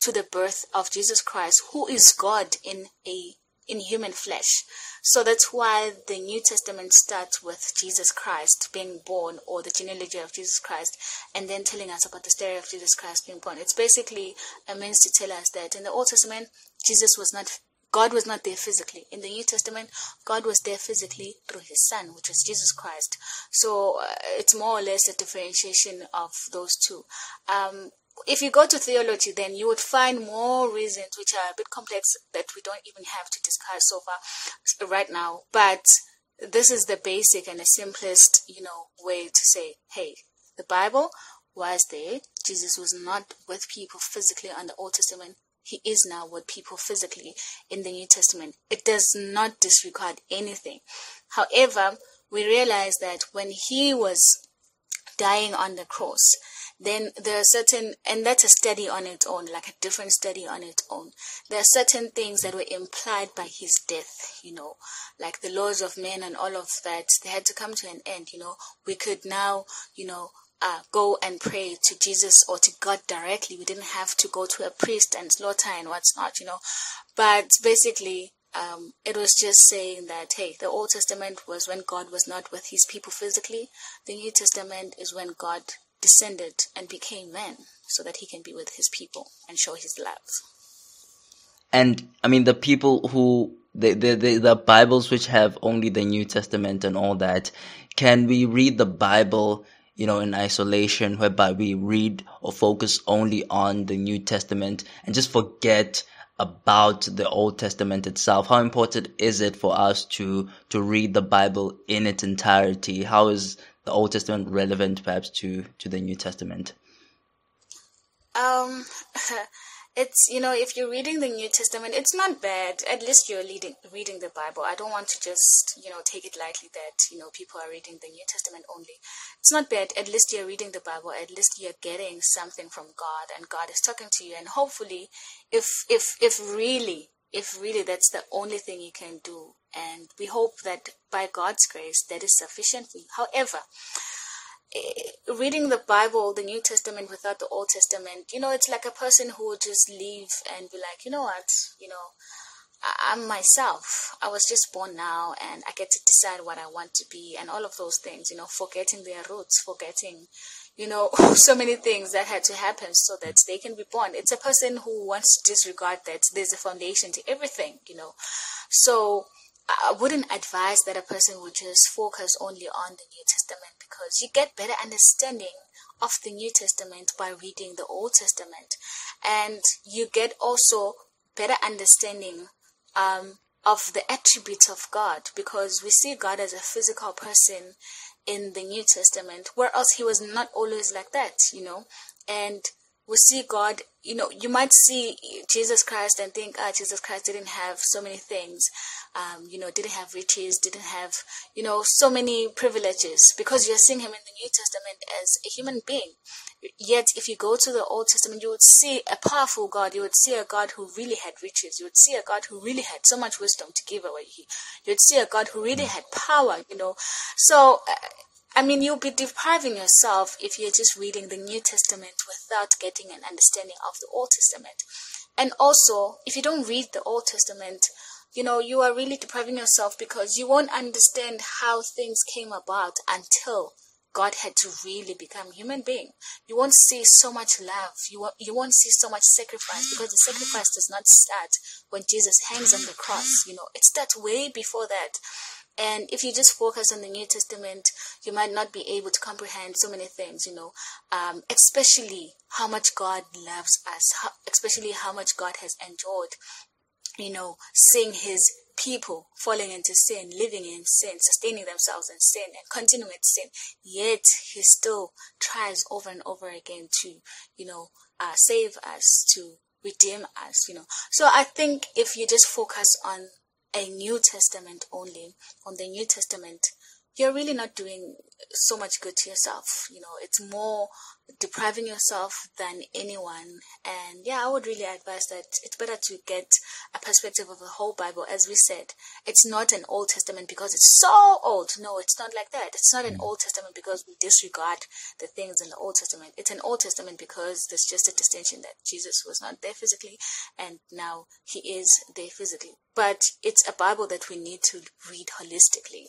[SPEAKER 6] to the birth of jesus christ who is god in a in human flesh so that's why the new testament starts with jesus christ being born or the genealogy of jesus christ and then telling us about the story of jesus christ being born it's basically a means to tell us that in the old testament jesus was not God was not there physically. In the New Testament, God was there physically through his son, which was Jesus Christ. So uh, it's more or less a differentiation of those two. Um, if you go to theology, then you would find more reasons which are a bit complex that we don't even have to discuss so far right now. But this is the basic and the simplest, you know, way to say, hey, the Bible was there. Jesus was not with people physically on the Old Testament he is now with people physically in the New Testament. It does not disregard anything. However, we realize that when he was dying on the cross, then there are certain, and that's a study on its own, like a different study on its own. There are certain things that were implied by his death, you know, like the laws of men and all of that. They had to come to an end, you know. We could now, you know, uh, go and pray to Jesus or to God directly. We didn't have to go to a priest and slaughter and what's not, you know. But basically, um, it was just saying that, hey, the Old Testament was when God was not with his people physically. The New Testament is when God descended and became man so that he can be with his people and show his love.
[SPEAKER 1] And I mean, the people who the, the, the, the Bibles which have only the New Testament and all that, can we read the Bible you know, in isolation, whereby we read or focus only on the New Testament and just forget about the Old Testament itself. How important is it for us to, to read the Bible in its entirety? How is the Old Testament relevant perhaps to, to the New Testament?
[SPEAKER 6] Um, it's you know if you're reading the new testament it's not bad. At least you're reading reading the bible. I don't want to just you know take it lightly that you know people are reading the new testament only. It's not bad. At least you're reading the bible. At least you're getting something from god and god is talking to you. And hopefully if if if really if really that's the only thing you can do and we hope that by god's grace that is sufficient for you however Eh, reading the Bible, the New Testament without the Old Testament, you know, it's like a person who would just leave and be like, you know what, you know, I'm myself. I was just born now and I get to decide what I want to be and all of those things, you know, forgetting their roots, forgetting, you know, so many things that had to happen so that they can be born. It's a person who wants to disregard that there's a foundation to everything, you know. So I wouldn't advise that a person would just focus only on the New Testament because you get better understanding of the New Testament by reading the Old Testament, and you get also better understanding um, of the attributes of God because we see God as a physical person in the New Testament, whereas He was not always like that, you know, and we see God, you know, you might see Jesus Christ and think, ah, Jesus Christ didn't have so many things, um, you know, didn't have riches, didn't have, you know, so many privileges because you're seeing him in the New Testament as a human being. Yet, if you go to the Old Testament, you would see a powerful God. You would see a God who really had riches. You would see a God who really had so much wisdom to give away. You would see a God who really had power, you know. So, uh, I mean, you'll be depriving yourself if you're just reading the New Testament without getting an understanding of the Old Testament. And also, if you don't read the Old Testament, you know, you are really depriving yourself because you won't understand how things came about until God had to really become human being. You won't see so much love. You won't, you won't see so much sacrifice because the sacrifice does not start when Jesus hangs on the cross. You know, it starts way before that. And if you just focus on the New Testament, you might not be able to comprehend so many things, you know, um, especially how much God loves us, how, especially how much God has endured, you know, seeing his people falling into sin, living in sin, sustaining themselves in sin, and continuing in sin. Yet he still tries over and over again to, you know, uh, save us, to redeem us, you know. So I think if you just focus on a New Testament only, on the New Testament, you're really not doing so much good to yourself. You know, it's more depriving yourself than anyone. And yeah, I would really advise that it's better to get a perspective of the whole Bible. As we said, it's not an Old Testament because it's so old. No, it's not like that. It's not an mm. Old Testament because we disregard the things in the Old Testament. It's an Old Testament because there's just a distinction that Jesus was not there physically and now he is there physically. But it's a Bible that we need to read holistically.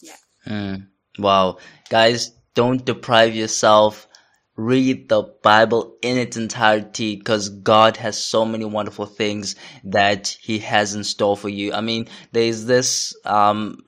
[SPEAKER 6] Yeah.
[SPEAKER 1] Mm. Wow. Guys, don't deprive yourself. Read the Bible in its entirety because God has so many wonderful things that He has in store for you. I mean, there's this um,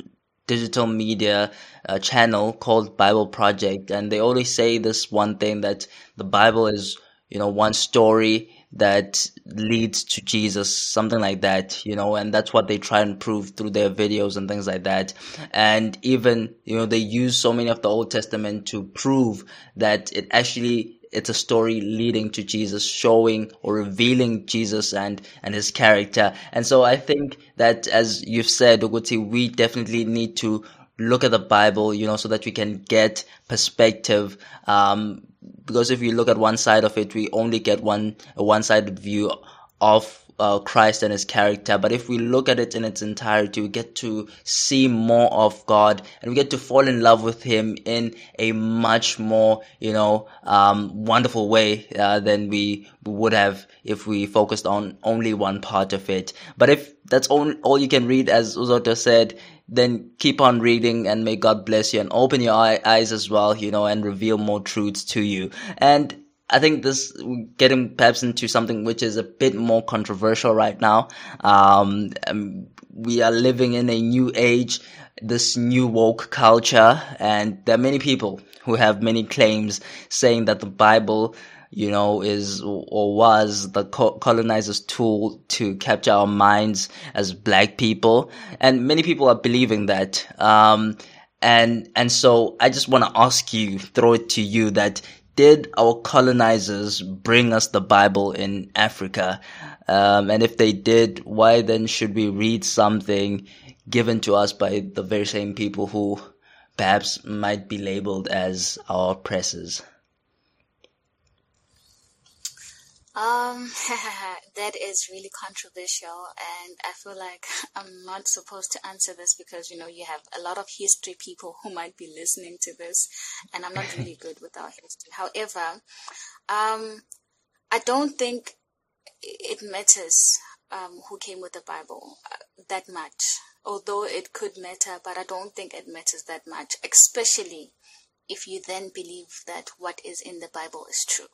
[SPEAKER 1] digital media uh, channel called Bible Project, and they always say this one thing that the Bible is, you know, one story that leads to Jesus, something like that, you know, and that's what they try and prove through their videos and things like that. And even, you know, they use so many of the Old Testament to prove that it actually it's a story leading to Jesus, showing or revealing Jesus and, and his character. And so I think that as you've said, Uguti, we definitely need to look at the Bible, you know, so that we can get perspective. Um, because if you look at one side of it, we only get one a one-sided view of uh, Christ and His character. But if we look at it in its entirety, we get to see more of God, and we get to fall in love with Him in a much more, you know, um, wonderful way uh, than we would have if we focused on only one part of it. But if that's all, all you can read, as Uzoto said, then keep on reading and may God bless you and open your eyes as well, you know, and reveal more truths to you. And I think this getting perhaps into something which is a bit more controversial right now. Um, um, we are living in a new age, this new woke culture, and there are many people who have many claims saying that the Bible you know, is or was the colonizers' tool to capture our minds as black people, and many people are believing that. Um, and and so I just want to ask you, throw it to you, that did our colonizers bring us the Bible in Africa? Um, and if they did, why then should we read something given to us by the very same people who perhaps might be labeled as our oppressors?
[SPEAKER 6] Um, that is really controversial, and I feel like I'm not supposed to answer this because you know you have a lot of history people who might be listening to this, and I'm not really good with our history. However, um, I don't think it matters um, who came with the Bible uh, that much. Although it could matter, but I don't think it matters that much, especially if you then believe that what is in the Bible is true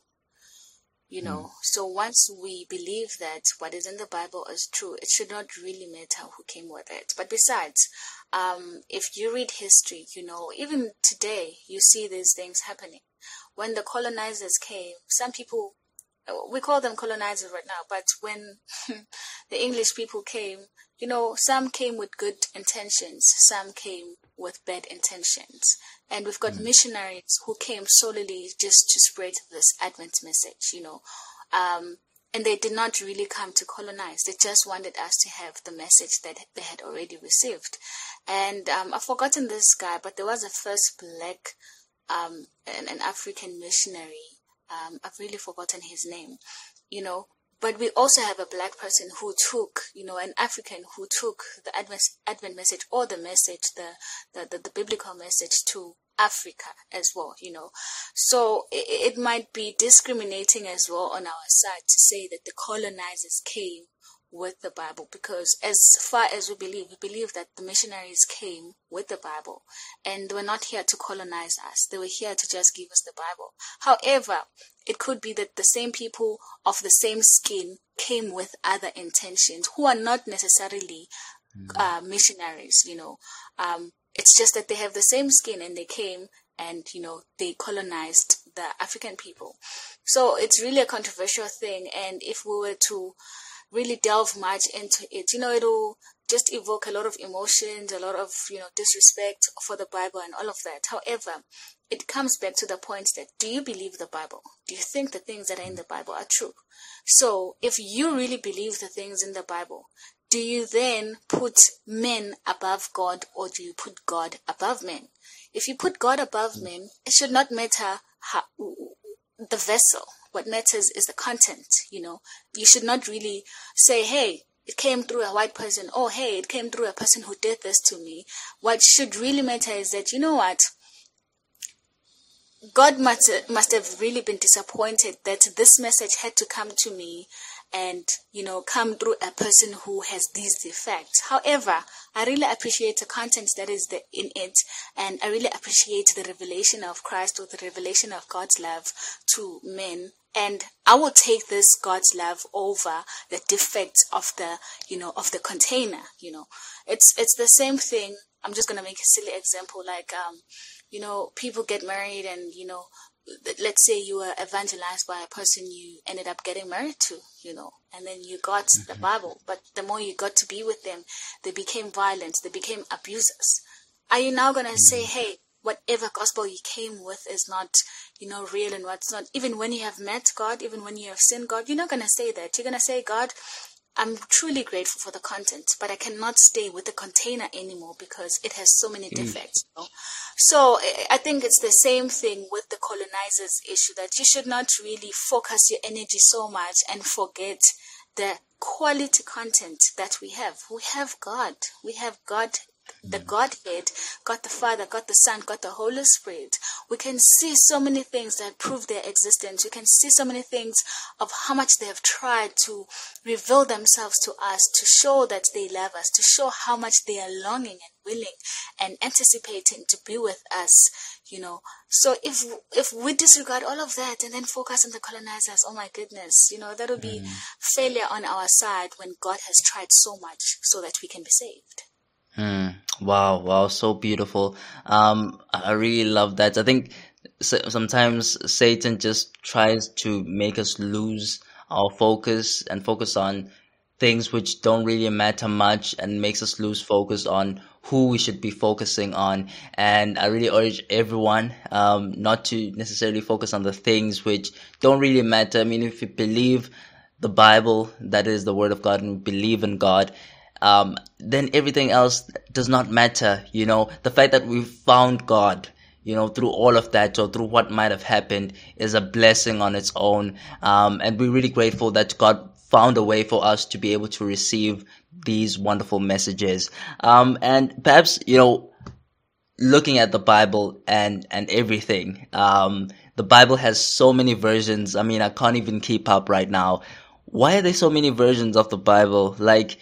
[SPEAKER 6] you know. Mm. So once we believe that what is in the Bible is true, it should not really matter who came with it. But besides, um, if you read history, you know, even today, you see these things happening. When the colonizers came, some people, we call them colonizers right now, but when the English people came, you know, some came with good intentions, some came with bad intentions. And we've got mm. missionaries who came solely just to spread this Advent message, you know. Um, and they did not really come to colonize. They just wanted us to have the message that they had already received. And um, I've forgotten this guy, but there was a first black, um, an, an African missionary. Um, I've really forgotten his name, you know. But we also have a black person who took, you know, an African who took the Advent, Advent message or the message, the, the, the, the biblical message to Africa as well, you know. So it, it, might be discriminating as well on our side to say that the colonizers came with the Bible because as far as we believe, we believe that the missionaries came with the Bible and they were not here to colonize us. They were here to just give us the Bible. However, it could be that the same people of the same skin came with other intentions who are not necessarily uh, missionaries, you know. Um, it's just that they have the same skin and they came and, you know, they colonized the African people. So it's really a controversial thing. And if we were to really delve much into it, you know, it'll just evoke a lot of emotions, a lot of, you know, disrespect for the Bible and all of that. However, it comes back to the point that do you believe the Bible? Do you think the things that are in the Bible are true? So if you really believe the things in the Bible, do you then put men above God or do you put God above men? If you put God above mm. men, it should not matter how, the vessel. What matters is the content, you know. You should not really say, hey, it came through a white person. Oh, hey, it came through a person who did this to me. What should really matter is that, you know what? God must, must have really been disappointed that this message had to come to me and you know come through a person who has these defects. However i really appreciate the content that is the, in it and i really appreciate the revelation of christ or the revelation of god's love to men. And i will take this god's love over the defects of the you know of the container you know. It's it's the same thing. I'm just going to make a silly example like um you know people get married and you know let's say you were evangelized by a person you ended up getting married to, you know, and then you got the mm-hmm. Bible, but the more you got to be with them, they became violent, they became abusers. Are you now going to say, mm-hmm. hey, whatever gospel you came with is not, you know, real and what's not, even when you have met God, even when you have seen God, you're not going to say that. You're going to say, God, I'm truly grateful for the content, but I cannot stay with the container anymore because it has so many mm. defects. You know? So I think it's the same thing with the colonizers issue that you should not really focus your energy so much and forget the quality content that we have. We have God. We have God the mm. Godhead, God the Father, God the Son, God the Holy Spirit. We can see so many things that prove their existence. We can see so many things of how much they have tried to reveal themselves to us, to show that they love us, to show how much they are longing and willing and anticipating to be with us, you know. So if if we disregard all of that and then focus on the colonizers, oh my goodness, you know, that would be mm. failure on our side when God has tried so much so that we can be saved.
[SPEAKER 1] Mm. Wow, wow, so beautiful. Um, I really love that. I think sometimes Satan just tries to make us lose our focus and focus on things which don't really matter much and makes us lose focus on who we should be focusing on. And I really urge everyone um, not to necessarily focus on the things which don't really matter. I mean, if you believe the Bible, that is the Word of God, and believe in God, um, then everything else does not matter. You know, the fact that we found God, you know, through all of that or through what might have happened is a blessing on its own. Um, and we're really grateful that God found a way for us to be able to receive these wonderful messages. Um, and perhaps, you know, looking at the Bible and, and everything, um, the Bible has so many versions. I mean, I can't even keep up right now. Why are there so many versions of the Bible? Like,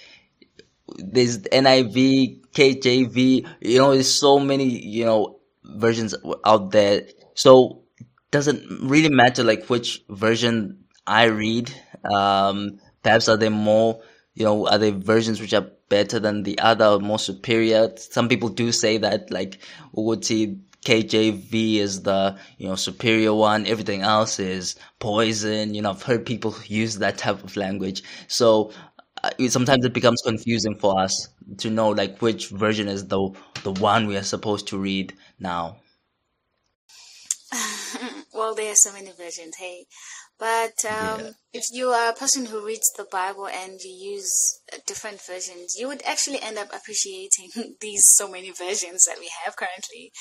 [SPEAKER 1] there's NIV, KJV, you know, there's so many, you know, versions out there. So doesn't really matter like which version I read. Um, perhaps are there more, you know, are there versions which are better than the other or more superior? Some people do say that like we would see KJV is the, you know, superior one. Everything else is poison. You know, I've heard people use that type of language. So Uh, sometimes it becomes confusing for us to know like which version is the the one we are supposed to read now.
[SPEAKER 6] well, there are so many versions, hey. But um,
[SPEAKER 1] Yeah.
[SPEAKER 6] if you are a person who reads the Bible and you use uh, different versions, you would actually end up appreciating these so many versions that we have currently.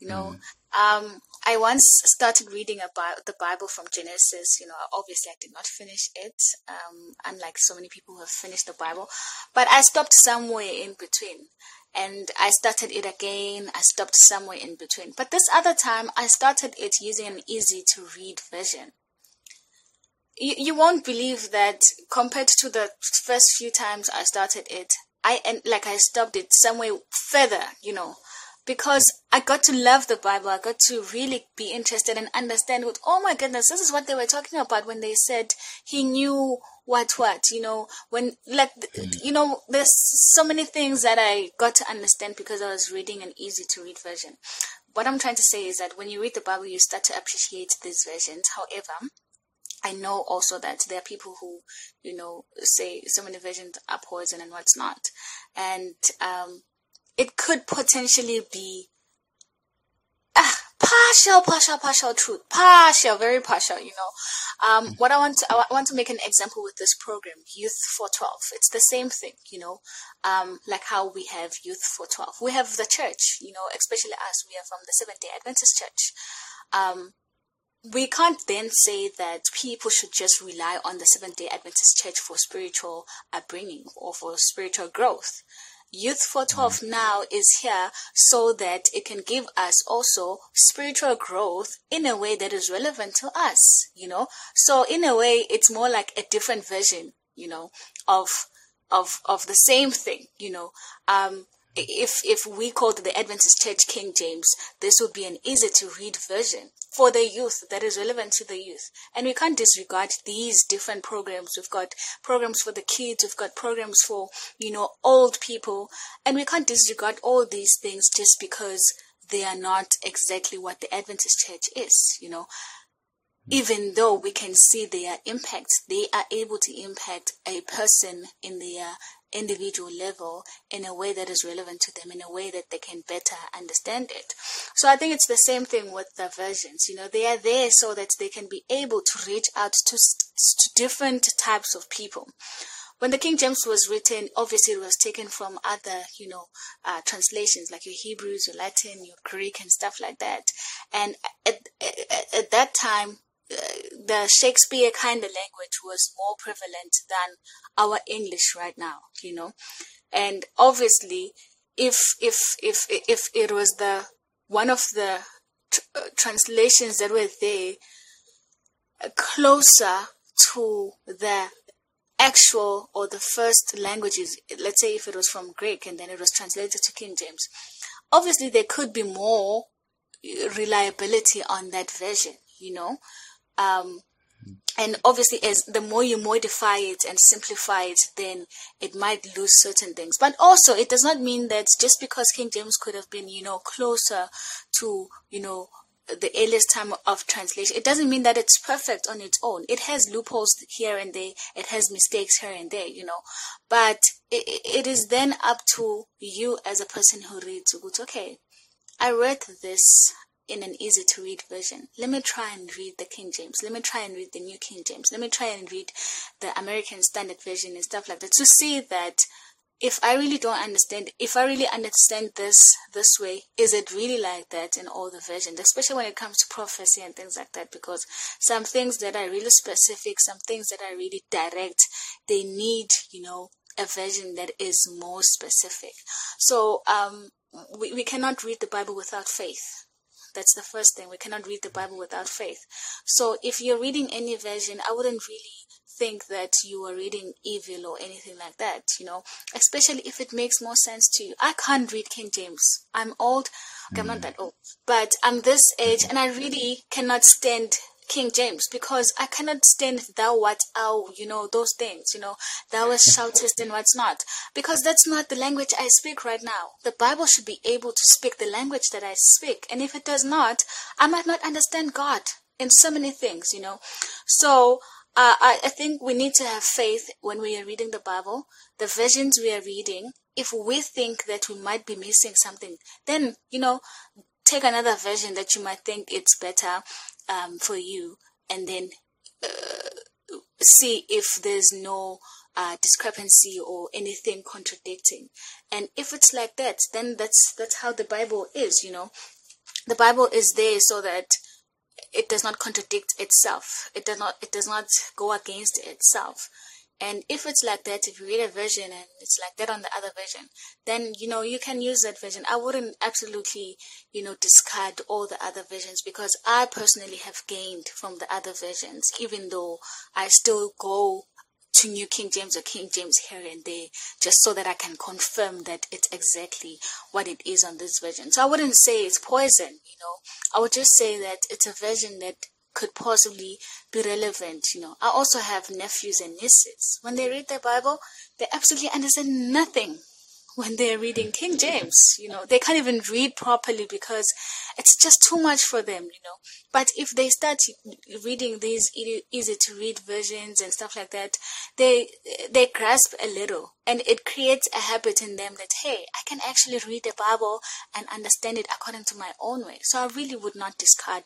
[SPEAKER 6] You know, um, I once started reading about the Bible from Genesis. You know, obviously I did not finish it, um, unlike so many people who have finished the Bible, but I stopped somewhere in between. And I started it again. I stopped somewhere in between. But this other time, I started it using an easy to read version. You, you won't believe that compared to the first few times I started it, I and like I stopped it somewhere further, you know, because I got to love the Bible. I got to really be interested and understand what, oh my goodness, this is what they were talking about when they said he knew what, what, you know, when, like, hmm. you know, there's so many things that I got to understand because I was reading an easy to read version. What I'm trying to say is that when you read the Bible, you start to appreciate these versions. However, I know also that there are people who, you know, say so many versions are poison and what's not. And, um, it could potentially be ah, partial, partial, partial truth, partial, very partial. You know, um, what I want to I want to make an example with this program, Youth 412. It's the same thing, you know, um, like how we have Youth 412. We have the church, you know, especially us. We are from the Seventh Day Adventist Church. Um, we can't then say that people should just rely on the Seventh day Adventist Church for spiritual upbringing or for spiritual growth. Youth 412 now is here so that it can give us also spiritual growth in a way that is relevant to us, you know? So in a way, it's more like a different version, you know, of, of, of the same thing, you know? Um, if if we called the Adventist Church King James, this would be an easy to read version for the youth that is relevant to the youth. And we can't disregard these different programs. We've got programs for the kids, we've got programs for, you know, old people, and we can't disregard all these things just because they are not exactly what the Adventist Church is, you know even though we can see their impact, they are able to impact a person in their individual level in a way that is relevant to them, in a way that they can better understand it. So I think it's the same thing with the versions. You know, they are there so that they can be able to reach out to, to different types of people when the King James was written, obviously it was taken from other, you know, uh, translations like your Hebrews, your Latin, your Greek, and stuff like that. And at, at, at that time, the Shakespeare kind of language was more prevalent than our English right now, you know. And obviously, if if if if it was the one of the uh, translations that were there closer to the actual or the first languages, let's say if it was from Greek and then it was translated to King James, obviously there could be more reliability on that version, you know. Um, and obviously, as the more you modify it and simplify it, then it might lose certain things. But also, it does not mean that just because King James could have been, you know, closer to, you know, the earliest time of translation, it doesn't mean that it's perfect on its own. It has loopholes here and there. It has mistakes here and there, you know. But it, it is then up to you as a person who reads. Okay, I read this in an easy to read version. Let me try and read the King James. Let me try and read the New King James. Let me try and read the American Standard Version and stuff like that to see that if I really don't understand, if I really understand this this way, is it really like that in all the versions, especially when it comes to prophecy and things like that? Because some things that are really specific, some things that are really direct, they need, you know, a version that is more specific. So um, we, we cannot read the Bible without faith that's the first thing. We cannot read the Bible without faith. So if you're reading any version, I wouldn't really think that you are reading evil or anything like that, you know, especially if it makes more sense to you. I can't read King James. I'm old. Okay, I'm not mm. that old, but I'm this age and I really cannot stand King James because I cannot stand thou what ow, you know, those things, you know, thou shoutest and what's not. Because that's not the language I speak right now. The Bible should be able to speak the language that I speak. And if it does not, I might not understand God in so many things, you know. So uh, I, I think we need to have faith when we are reading the Bible, the versions we are reading. If we think that we might be missing something, then, you know, take another version that you might think it's better um, for you and then uh, see if there's no uh, discrepancy or anything contradicting. And if it's like that, then that's that's how the Bible is. You know, the Bible is there so that it does not contradict itself. It does not it does not go against itself. And if it's like that, if you read a version and it's like that on the other version, then you know you can use that version. I wouldn't absolutely, you know, discard all the other versions because I personally have gained from the other versions, even though I still go to New King James or King James here and there, just so that I can confirm that it's exactly what it is on this version. So I wouldn't say it's poison, you know. I would just say that it's a version that could possibly be relevant. You know, I also have nephews and nieces. When they read the Bible, they absolutely understand nothing when they're reading King James. You know, they can't even read properly because it's just too much for them, you know. But if they start reading these easy to read versions and stuff like that, they they grasp a little and it creates a habit in them that hey, I can actually read the Bible and understand it according to my own way. So I really would not discard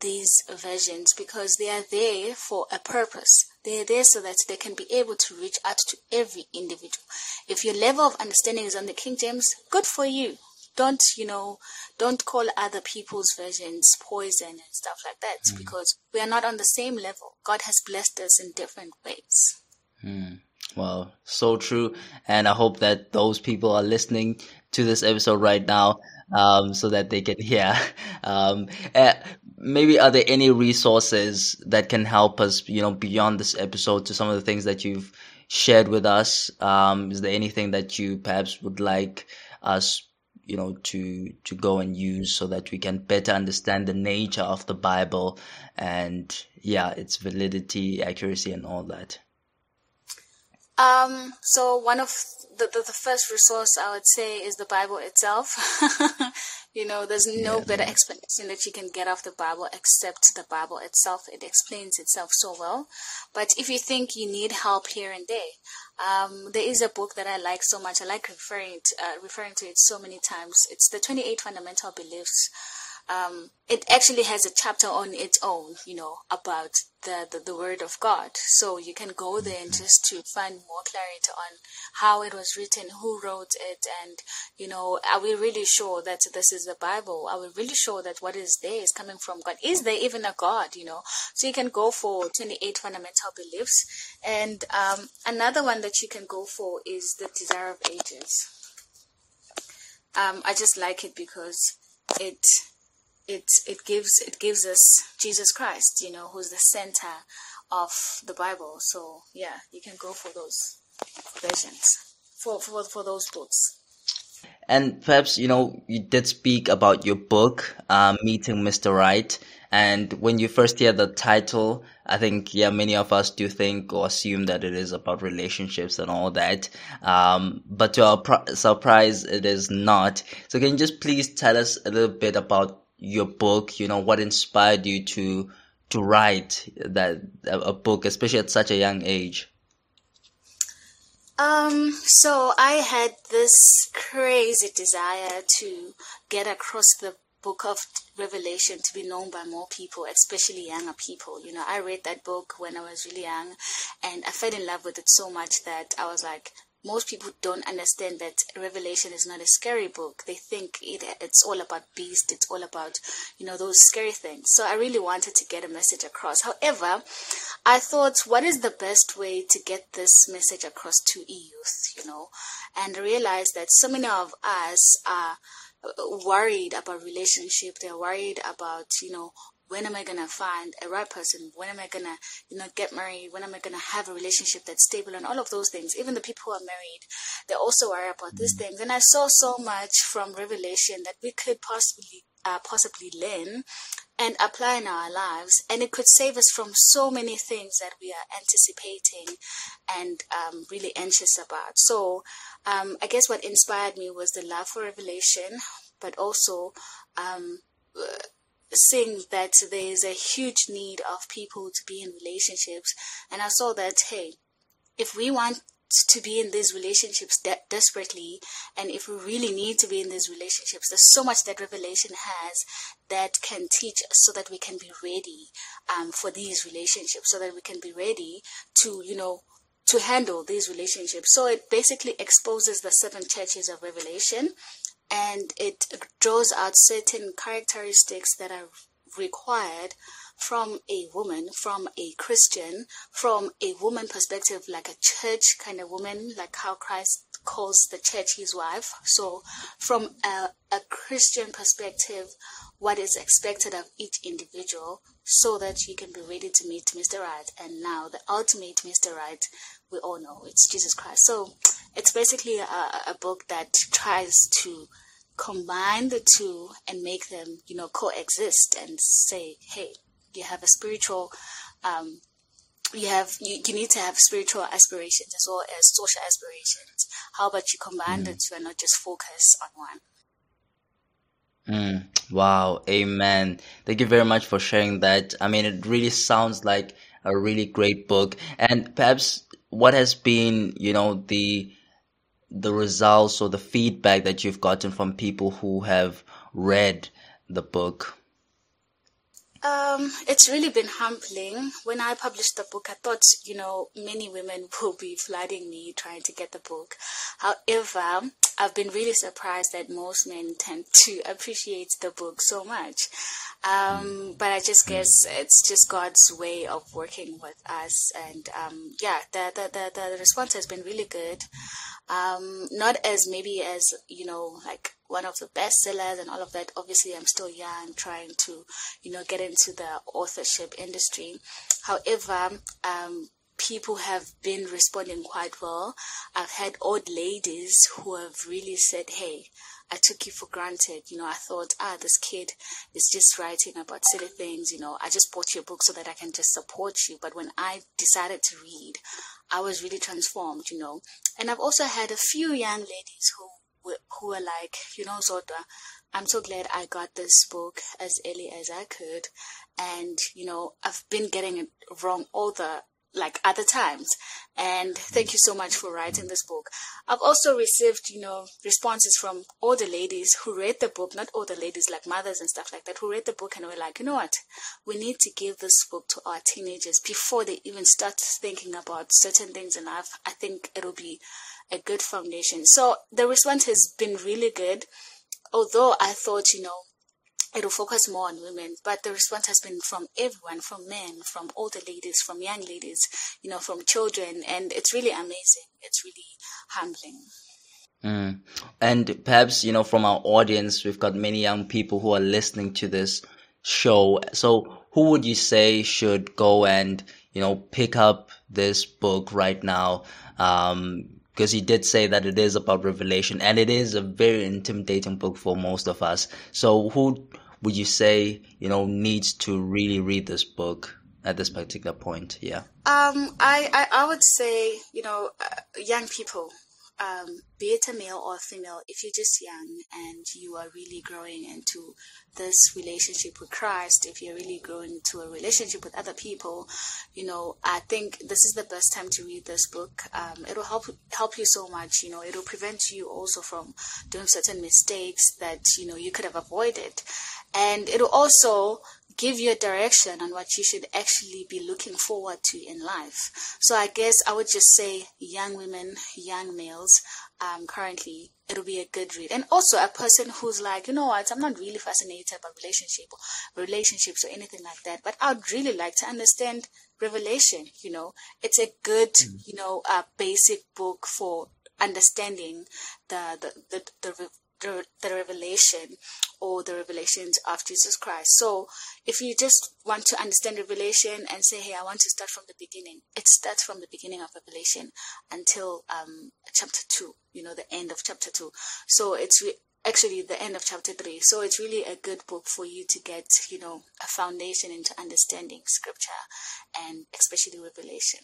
[SPEAKER 6] these versions because they are there for a purpose. They're there so that they can be able to reach out to every individual. If your level of understanding is on the King James, good for you. Don't, you know, don't call other people's versions poison and stuff like that mm. because we are not on the same level. God has blessed us in different ways.
[SPEAKER 1] Mm. Well, so true. And I hope that those people are listening to this episode right now um, so that they can hear. Um, uh, maybe are there any resources that can help us, you know, beyond this episode to some of the things that you've shared with us? Um, is there anything that you perhaps would like us, you know, to to go and use so that we can better understand the nature of the Bible and yeah, its validity, accuracy, and all that?
[SPEAKER 6] Um, so one of the, the, the, first resource I would say is the Bible itself. you know, there's no yeah, better yeah. explanation that you can get off the Bible except the Bible itself. It explains itself so well. But if you think you need help here and there, um, there is a book that I like so much. I like referring to, uh, referring to it so many times. It's the 28 Fundamental Beliefs um, it actually has a chapter on its own, you know, about the, the, the, word of God. So you can go there and just to find more clarity on how it was written, who wrote it, and, you know, are we really sure that this is the Bible? Are we really sure that what is there is coming from God? Is there even a God, you know? So you can go for 28 fundamental beliefs. And um, another one that you can go for is the Desire of Ages. Um, I just like it because it it it gives it gives us Jesus Christ, you know, who's the center of the Bible. So yeah, you can go for those versions for for for those books.
[SPEAKER 1] And perhaps you know you did speak about your book, uh, meeting Mr. Right. And when you first hear the title, I think yeah, many of us do think or assume that it is about relationships and all that. Um, but to our pr- surprise, it is not. So can you just please tell us a little bit about your book, you know, what inspired you to to write that a book, especially at such a young age?
[SPEAKER 6] Um, so I had this crazy desire to get across the book of Revelation to be known by more people, especially younger people. You know, I read that book when I was really young and I fell in love with it so much that I was like, most people don't understand that Revelation is not a scary book. They think it, it's all about beast, it's all about, you know, those scary things. So I really wanted to get a message across. However, I thought, what is the best way to get this message across to youth, you know? And I realized that so many of us are worried about relationship. They're worried about, you know, when am I gonna find a right person? When am I gonna, you know, get married? When am I gonna have a relationship that's stable? And all of those things. Even the people who are married, they also worry about these mm. things. And I saw so much from Revelation that we could possibly, uh, possibly learn and apply in our lives, and it could save us from so many things that we are anticipating and um, really anxious about. So, um, I guess what inspired me was the love for Revelation, but also. Um, seeing that there is a huge need of people to be in relationships. And I saw that, hey, if we want to be in these relationships de- desperately, and if we really need to be in these relationships, there's so much that Revelation has that can teach us so that we can be ready um, for these relationships, so that we can be ready to, you know, to handle these relationships. So it basically exposes the seven churches of Revelation and it draws out certain characteristics that are required from a woman, from a Christian, from a woman perspective, like a church kind of woman, like how Christ calls the church his wife. So, from a, a Christian perspective, what is expected of each individual so that you can be ready to meet Mr. Right. And now, the ultimate Mr. Right, we all know it's Jesus Christ. So, it's basically a, a book that tries to combine the two and make them, you know, coexist and say, hey, you have a spiritual um, you have you, you need to have spiritual aspirations as well as social aspirations. How about you combine mm. the two and not just focus on one?
[SPEAKER 1] Mm. wow. Amen. Thank you very much for sharing that. I mean it really sounds like a really great book. And perhaps what has been you know the the results or the feedback that you've gotten from people who have read the book
[SPEAKER 6] um, it's really been humbling. When I published the book, I thought, you know, many women will be flooding me trying to get the book. However, I've been really surprised that most men tend to appreciate the book so much. Um, but I just guess it's just God's way of working with us. And um, yeah, the, the, the, the response has been really good. Um, not as maybe as, you know, like one of the bestsellers and all of that. Obviously, I'm still young, trying to, you know, get into the authorship industry. However, um, people have been responding quite well. I've had old ladies who have really said, "Hey, I took you for granted. You know, I thought, ah, this kid is just writing about silly things. You know, I just bought your book so that I can just support you. But when I decided to read, I was really transformed. You know, and I've also had a few young ladies who who were like, you know, Zodwa, I'm so glad I got this book as early as I could. And, you know, I've been getting it wrong all the like other times. And thank you so much for writing this book. I've also received, you know, responses from all the ladies who read the book, not all the ladies like mothers and stuff like that, who read the book and were like, you know what? We need to give this book to our teenagers before they even start thinking about certain things in life. I think it'll be a good foundation. So the response has been really good. Although I thought, you know, it'll focus more on women, but the response has been from everyone, from men, from older ladies, from young ladies, you know, from children, and it's really amazing. It's really humbling.
[SPEAKER 1] Mm. And perhaps, you know, from our audience, we've got many young people who are listening to this show. So who would you say should go and, you know, pick up this book right now? Um, because he did say that it is about revelation and it is a very intimidating book for most of us. So who would you say, you know, needs to really read this book at this particular point? Yeah.
[SPEAKER 6] Um, I, I, I would say, you know, uh, young people, um, be it a male or female, if you're just young and you are really growing into this relationship with Christ, if you're really growing into a relationship with other people, you know, I think this is the best time to read this book. Um, it'll help help you so much. You know, it'll prevent you also from doing certain mistakes that you know you could have avoided, and it'll also give you a direction on what you should actually be looking forward to in life. So I guess I would just say young women, young males, um, currently it'll be a good read. And also a person who's like, you know what, I'm not really fascinated about relationship or relationships or anything like that, but I'd really like to understand revelation, you know. It's a good, mm. you know, uh, basic book for understanding the, the, the, the the, the revelation or the revelations of Jesus Christ. So if you just want to understand revelation and say, hey, I want to start from the beginning, it starts from the beginning of Revelation until um, chapter 2, you know, the end of chapter 2. So it's re- actually the end of chapter 3. So it's really a good book for you to get, you know, a foundation into understanding scripture and especially revelation.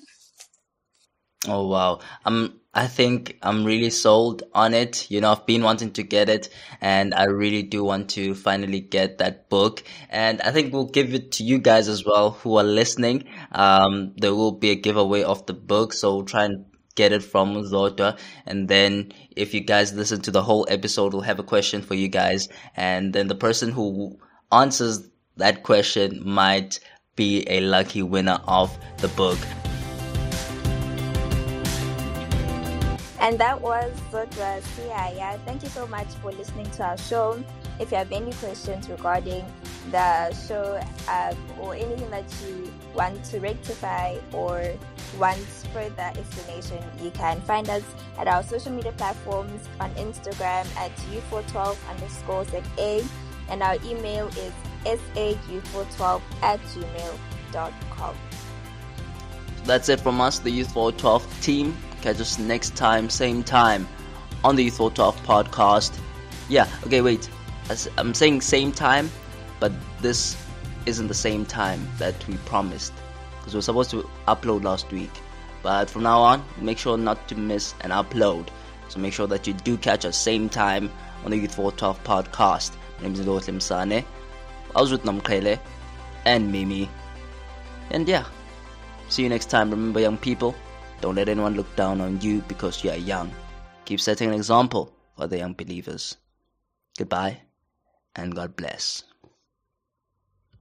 [SPEAKER 1] Oh wow. Um I think I'm really sold on it. You know, I've been wanting to get it and I really do want to finally get that book. And I think we'll give it to you guys as well who are listening. Um there will be a giveaway of the book, so we'll try and get it from Zodwa. And then if you guys listen to the whole episode, we'll have a question for you guys. And then the person who answers that question might be a lucky winner of the book.
[SPEAKER 3] And that was Zodwa Siyaya. Thank you so much for listening to our show. If you have any questions regarding the show um, or anything that you want to rectify or want further explanation, you can find us at our social media platforms on Instagram at youth412 underscore ZA and our email is Sayouth412 at gmail.com.
[SPEAKER 1] That's it from us, the Youth 412 team. Catch us next time, same time, on the Youth 412 podcast. Yeah, okay, wait. I'm saying same time, but this isn't the same time that we promised. Because we were supposed to upload last week. But from now on, make sure not to miss an upload. So make sure that you do catch us same time on the Youth 412 podcast. My name is Ndohle Msane. I was with Namkrele and Mimi. And yeah, See you next time. Remember, young people, don't let anyone look down on you because you are young. Keep setting an example for the young believers. Goodbye, and God bless.